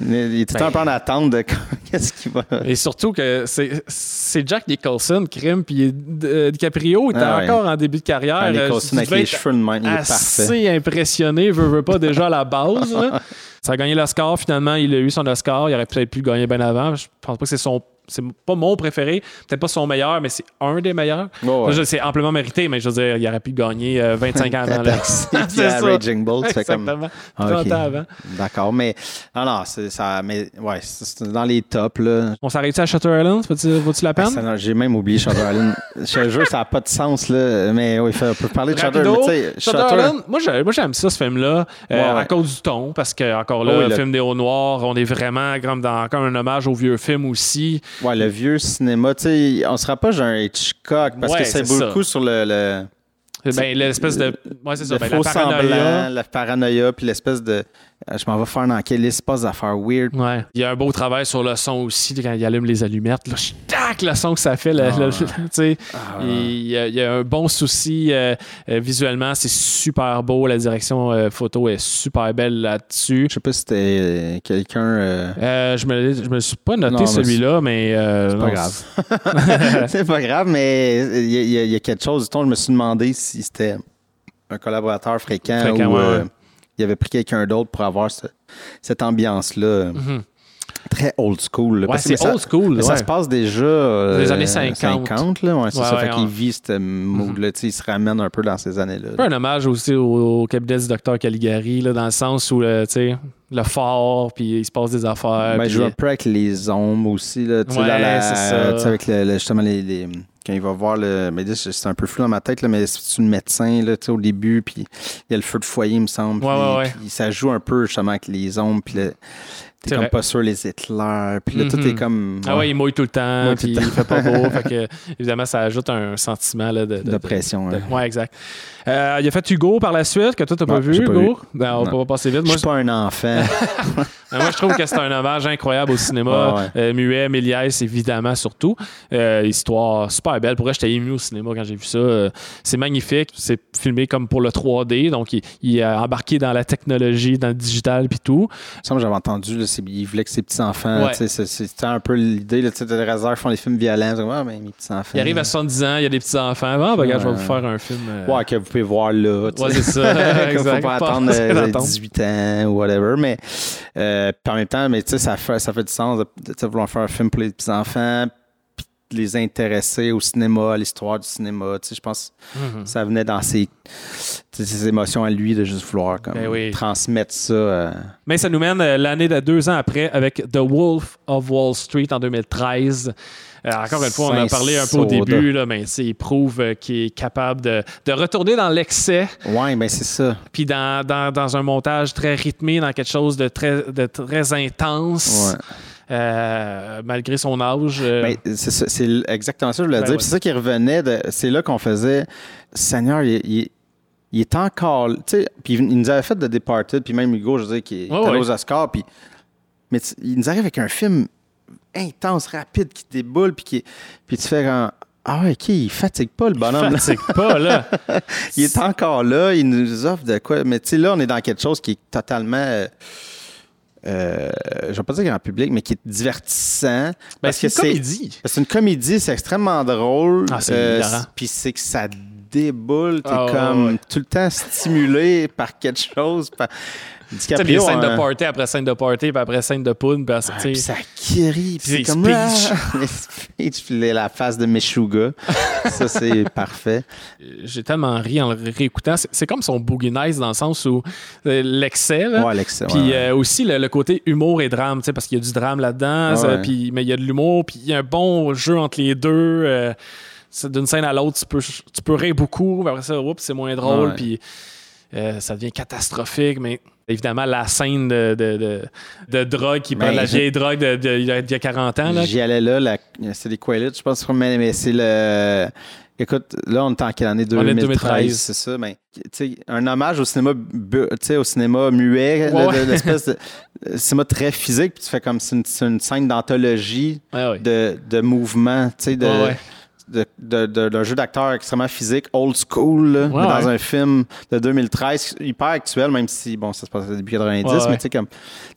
Il est tout temps un peu en attente de [LAUGHS] qu'est-ce qu'il va. Et surtout que c'est Jack Nicholson, crime, puis euh, DiCaprio était Ah ouais. encore en début de carrière. Ah, Euh, Nicholson avec les cheveux de il est assez parfait. impressionné, veut, veut pas déjà à la base. là. [LAUGHS] Ça a gagné l'Oscar, finalement, il a eu son Oscar. Il aurait peut-être pu le gagner bien avant. Je pense pas que c'est son. C'est pas mon préféré, peut-être pas son meilleur, mais c'est un des meilleurs. Ouais. Ça, C'est amplement mérité, mais je veux dire, il aurait pu gagner euh, 25 ans [LAUGHS] avant. [LAUGHS] C'est. Raging Bull, tu fais comme. Exactement. Ah, 30 ok. ans avant. D'accord, mais. Non, non, c'est ça. Mais ouais, c'est dans les tops, là. On s'arrête à Shutter Island? Vaut-tu la Ah, peine? J'ai même oublié Shutter Island. [LAUGHS] Je te jure, ça n'a pas de sens, là. Mais oui, on peut parler de Shutter mais tu sais, Shutter Shutter- Island, moi, j'ai- moi, j'aime ça, ce film-là, euh, ouais. à cause du ton, parce que, encore là, Oh oui, le le- film des hauts noirs, on est vraiment comme dans encore un hommage au vieux film aussi. Ouais, le vieux cinéma, tu sais, on se rapproche d'un Hitchcock parce Ouais, que c'est beaucoup sur le, le, Ben, l'espèce de. Ouais, c'est ça. le ben, faux la paranoïa. semblant, la paranoïa, puis l'espèce de. Euh, Je m'en vais faire dans quel espace d'affaires weird. Ouais. Il y a un beau travail sur le son aussi, quand il allume les allumettes. Là, tac, le son que ça fait. Ah. [LAUGHS] Ah, Il y, a, il y a un bon souci euh, euh, visuellement, c'est super beau. La direction euh, photo est super belle là-dessus. Je sais pas si c'était quelqu'un. euh, je me je me suis pas noté celui-là, mais euh, C'est pas non, grave. [LAUGHS] [LAUGHS] c'est pas grave, mais il y, a- il y a- quelque chose. Je me suis demandé si c'était un collaborateur fréquent, Fréquent, ou ouais. Il avait pris quelqu'un d'autre pour avoir ce- cette ambiance-là. Mhm. Très old school. là. Ouais, c'est mais ça- old school. mais ça se passe déjà. euh, Des années 50. 50, là, ouais, c'est ça. fait qu'il vit ce mood-là. sais, Il se ramène un peu dans ces années-là. un hommage aussi au, au cabinet du docteur Caligari, là, dans le sens où le, sais, le fort, puis il se passe des affaires. Ben, puis- je joue un peu avec les ombres aussi. Là, la- c'est ça. avec le, le- justement les, les- quand il va voir le. Mais c'est un peu flou dans ma tête, là, mais c'est le médecin là, au début, puis il y a le feu de foyer, il me semble. Ouais, puis, ouais, ouais. puis ça joue un peu justement avec les ombres, puis le- C'est t'es comme vrai. pas sûr les éclairs, puis là, tout Mhm. est comme. Ah ouais, il mouille tout le temps, puis il fait pas beau. [LAUGHS] fait que, évidemment, ça ajoute un sentiment là, de, de- de pression. de- hein. Ouais, exact. Euh, il a fait Hugo par la suite, que toi, t'as pas vu, Hugo? vu. Ben, on va passer vite. Je Moi, suis pas un enfant. je, [LAUGHS] moi, je trouve que c'est un hommage incroyable au cinéma. Ouais, ouais. Euh, muet, Méliès, évidemment, surtout. Euh, histoire super belle. Pour vrai, j'étais ému au cinéma quand j'ai vu ça. C'est magnifique. C'est filmé comme pour le 3D. Donc, il, il a embarqué dans la technologie, dans le digital, puis tout. Que j'avais entendu, il voulait que ses petits-enfants, Ouais. c'était un peu l'idée, tu sais, de réserve font des films violents. Ah, ben, mes petits-enfants. Il arrive à 70 ans, il y a des petits-enfants. Ah, ben, regarde, je vais vous faire un film. euh, Ouais, que vous pouvez voir là. Ouais, c'est ça. [LAUGHS] Exact. faut pas Pas attendre besoin [LAUGHS] euh, d'attendre. 18 ans ou whatever. Mais euh, en même temps, mais tu sais, ça fait, ça fait du sens de, de- de vouloir faire un film pour les petits-enfants, les intéresser au cinéma, à l'histoire du cinéma. Tu sais, je pense Mhm. que ça venait dans ses, ses émotions à lui de juste vouloir comme, Ben oui. transmettre ça. euh, Mais ça nous mène euh, l'année de deux ans après avec The Wolf of Wall Street en 2013. Euh, encore une fois, on a parlé un peu au début, là, mais il prouve qu'il est capable de, de retourner dans l'excès, Ouais, ben c'est ça. puis dans, dans- dans un montage très rythmé, dans quelque chose de très, de très intense, Ouais. Euh, malgré son âge. euh, Ben, c'est exactement ça que je voulais Ben dire. ouais. C'est ça qui revenait. C'est là qu'on faisait. Seigneur, il, il- il est encore. Tu sais, puis il nous avait fait The Departed, puis même Hugo, je veux dire, qui est Ouais, allé ouais. aux Oscars. Puis, mais il nous arrive avec un film intense, rapide, qui déboule, puis qui. Puis tu fais quand. Ah ouais, OK, il fatigue pas le bonhomme. Il fatigue pas, là. [LAUGHS] il est encore là, il nous offre de quoi. Mais tu sais, là, on est dans quelque chose qui est totalement. Euh, euh, je ne vais pas dire grand public, mais qui est divertissant. Ben, c'est une comédie. C'est une comédie, c'est extrêmement drôle. Ah, c'est euh, Puis c'est que ça déboule, t'es ah, comme tout le temps stimulé [LAUGHS] par quelque chose. Par... DiCaprio, des scènes de hein. party après scène de party, puis après scène de poudre. Puis, ah, puis ça crie, puis c'est comme speech. [LAUGHS] speech, la face de Meshuga. [LAUGHS] ça, c'est parfait. J'ai tellement ri en le réécoutant. C'est comme son Boogie Nice dans le sens où euh, l'excès. Ouais, l'excès. Puis euh, aussi le, côté humour et drame, parce qu'il y a du drame là-dedans, puis, mais il y a de l'humour, puis il y a un bon jeu entre les deux. Euh, d'une scène à l'autre, tu peux, tu peux rire beaucoup, après ça, c'est moins drôle, puis ça devient catastrophique, mais évidemment la scène de, de, de, drogue qui parle de la vieille drogue d'il y, a 40 ans. J'y allais là, c'est des Quaaludes, je pense, mais c'est le. Écoute, là, on est en quelle année? 2013, c'est ça. Mais, un hommage au cinéma, au cinéma muet, l'espèce de cinéma très physique, puis tu fais comme c'est une, scène d'anthologie de, de mouvement, tu sais, de d'un jeu d'acteur extrêmement physique, old school, dans un film de 2013, hyper actuel, même si, bon, ça se passe début 90, mais tu sais, comme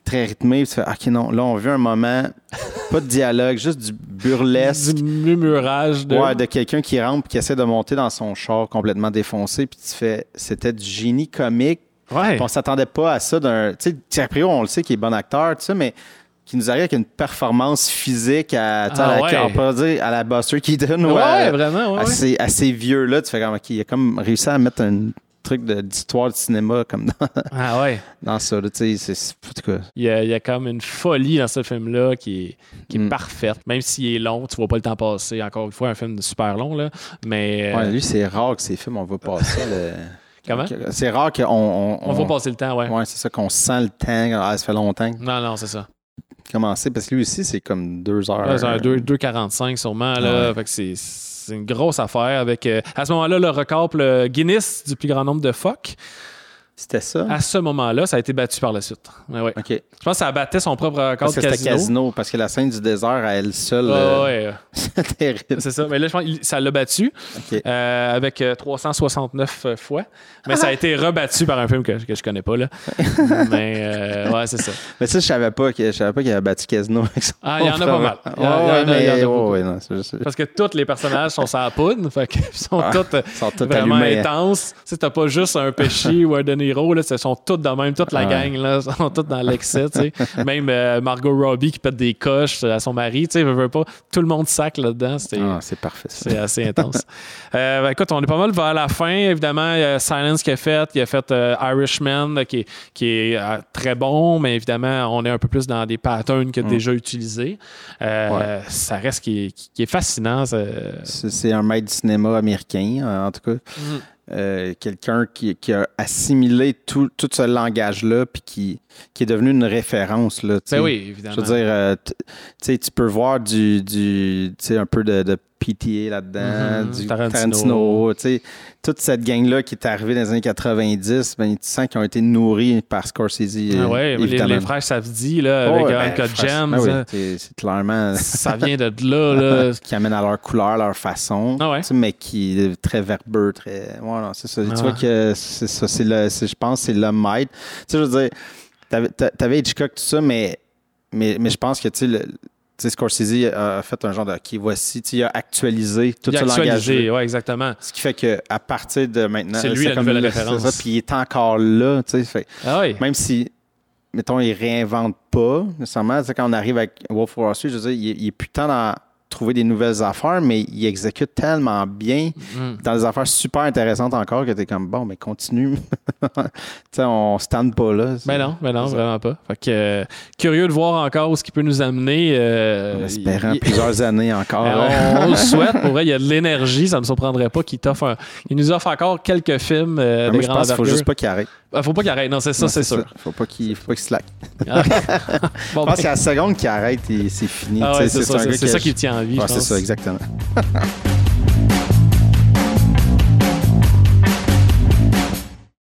très rythmé. Tu fais, OK, non, là, on veut un moment, pas de dialogue, juste du burlesque. Du murmurage. De... Ouais, de quelqu'un qui rentre et qui essaie de monter dans son char complètement défoncé, puis tu fais, c'était du génie comique. Ouais. On s'attendait pas à ça d'un. Tu sais, Thierry on le sait qu'il est bon acteur, tu sais, mais qui nous arrive avec une performance physique à, ah, la, on dire, à la Buster Keaton. Ouais, vraiment, ouais, assez, assez vieux là. Tu fais comme, il a comme réussi à mettre un truc d'histoire de, cinéma comme dans, ah ouais. [LAUGHS] dans ça. il, y a, il y a comme une folie dans ce film-là qui est, qui est mm. parfaite. Même s'il est long, tu vois pas le temps passer. Encore une fois, un film super long. Là, mais, euh, lui, c'est rare que ces films, on va passer. le... [LAUGHS] Comment? C'est rare qu'on. On, on, va passer le temps, ouais. Ouais, c'est ça, qu'on sent le temps. Ah, ça fait longtemps. Non, non, c'est ça commencer parce que lui aussi, c'est comme deux heures. Ouais, 2,45 sûrement. Là, fait que c'est, une grosse affaire. avec euh, À ce moment-là, le record le Guinness du plus grand nombre de phoques. C'était ça? À ce moment-là, ça a été battu par la suite. Ouais. Je pense que ça battait son propre record parce que C'était casino, parce que la scène du désert à elle seule. Euh, [LAUGHS] c'est terrible. C'est ça. Mais là, je pense que ça l'a battu euh, avec 369 euh, fois. Mais ça a été rebattu par un film que, que je connais pas. Là. [LAUGHS] mais ouais, c'est ça. Mais ça, je savais pas que je savais pas qu'il avait battu Casino avec ça. Ah, il y en a pas mal. Parce que tous les personnages sont sans poudre. Fait qu'ils sont ah, tous vraiment hein. intenses. Tu n'as pas juste un péché ou un [LAUGHS] Niro, là, sont tous de même, toute la gang, là, [LAUGHS] sont tous dans l'excès, Même euh, Margot Robbie qui pète des coches à son mari, tu sais, veut, pas. Tout le monde sac là-dedans. Ah, c'est parfait. C'est assez intense. [LAUGHS] euh, ben, écoute, on est pas mal vers la fin. Évidemment, il y a Silence qui a fait. Il a fait euh, Irishman qui, qui est euh, très bon, mais évidemment, on est un peu plus dans des patterns qu'il a mm. déjà utilisés. Ça reste qui est, fascinant. C'est un maître du cinéma américain, en tout cas. Mm. Euh, quelqu'un qui, a assimilé tout, ce langage-là, puis qui, qui est devenu une référence. Là, ben oui, évidemment. Je veux dire, euh, tu peux voir du, du un peu de, de PTA là-dedans, mm-hmm. du Tarantino. toute cette gang-là qui est arrivée dans les années 90, ben, tu sens qu'ils ont été nourris par Scorsese. Ah ouais, les, les, frères Savdi, là, avec oh, Uncle James. Ben c'est clairement. ça vient de là. là. [LAUGHS] qui amène à leur couleur, leur façon. Ah ouais. Mais qui est très verbeux, très. Ouais, c'est ça. Tu ah vois que c'est ça. je pense que c'est le maître. Tu sais, je veux dire, t'avais Hitchcock, tout ça, mais, mais, mais je pense que, tu sais, Scorsese a fait un genre de qui voici, il a actualisé tout ce langage. Oui, exactement. Ce qui fait qu'à partir de maintenant, c'est lui la nouvelle référence. puis il est encore là, tu sais. Ah oui. Même si, mettons, il réinvente pas nécessairement, quand on arrive avec Wolf of Wall Street, je veux dire, il, il est plus tant dans trouver des nouvelles affaires, mais il exécute tellement bien mm. dans des affaires super intéressantes encore que tu es comme bon, mais continue. [LAUGHS] sais, on stand pas là. Ben non, ben non, vraiment pas. Fait que, euh, curieux de voir encore où ce qui peut nous amener. Euh, en espérant plusieurs [LAUGHS] années encore. on, le souhaite. [LAUGHS] Pour vrai, il y a de l'énergie. Ça ne me surprendrait pas qu'il t'offre un... Il nous offre encore quelques films euh, je pense qu'il faut juste pas qu'il arrête. Ah, faut pas qu'il arrête. Non, c'est ça, c'est sûr. Faut pas qu'il faut pas qu'il slack. Ah. [LAUGHS] bon, je pense ben... qu'à la seconde qu'il arrête, c'est fini. Ah c'est ça, ça, qui tient en vie. c'est ça, exactement.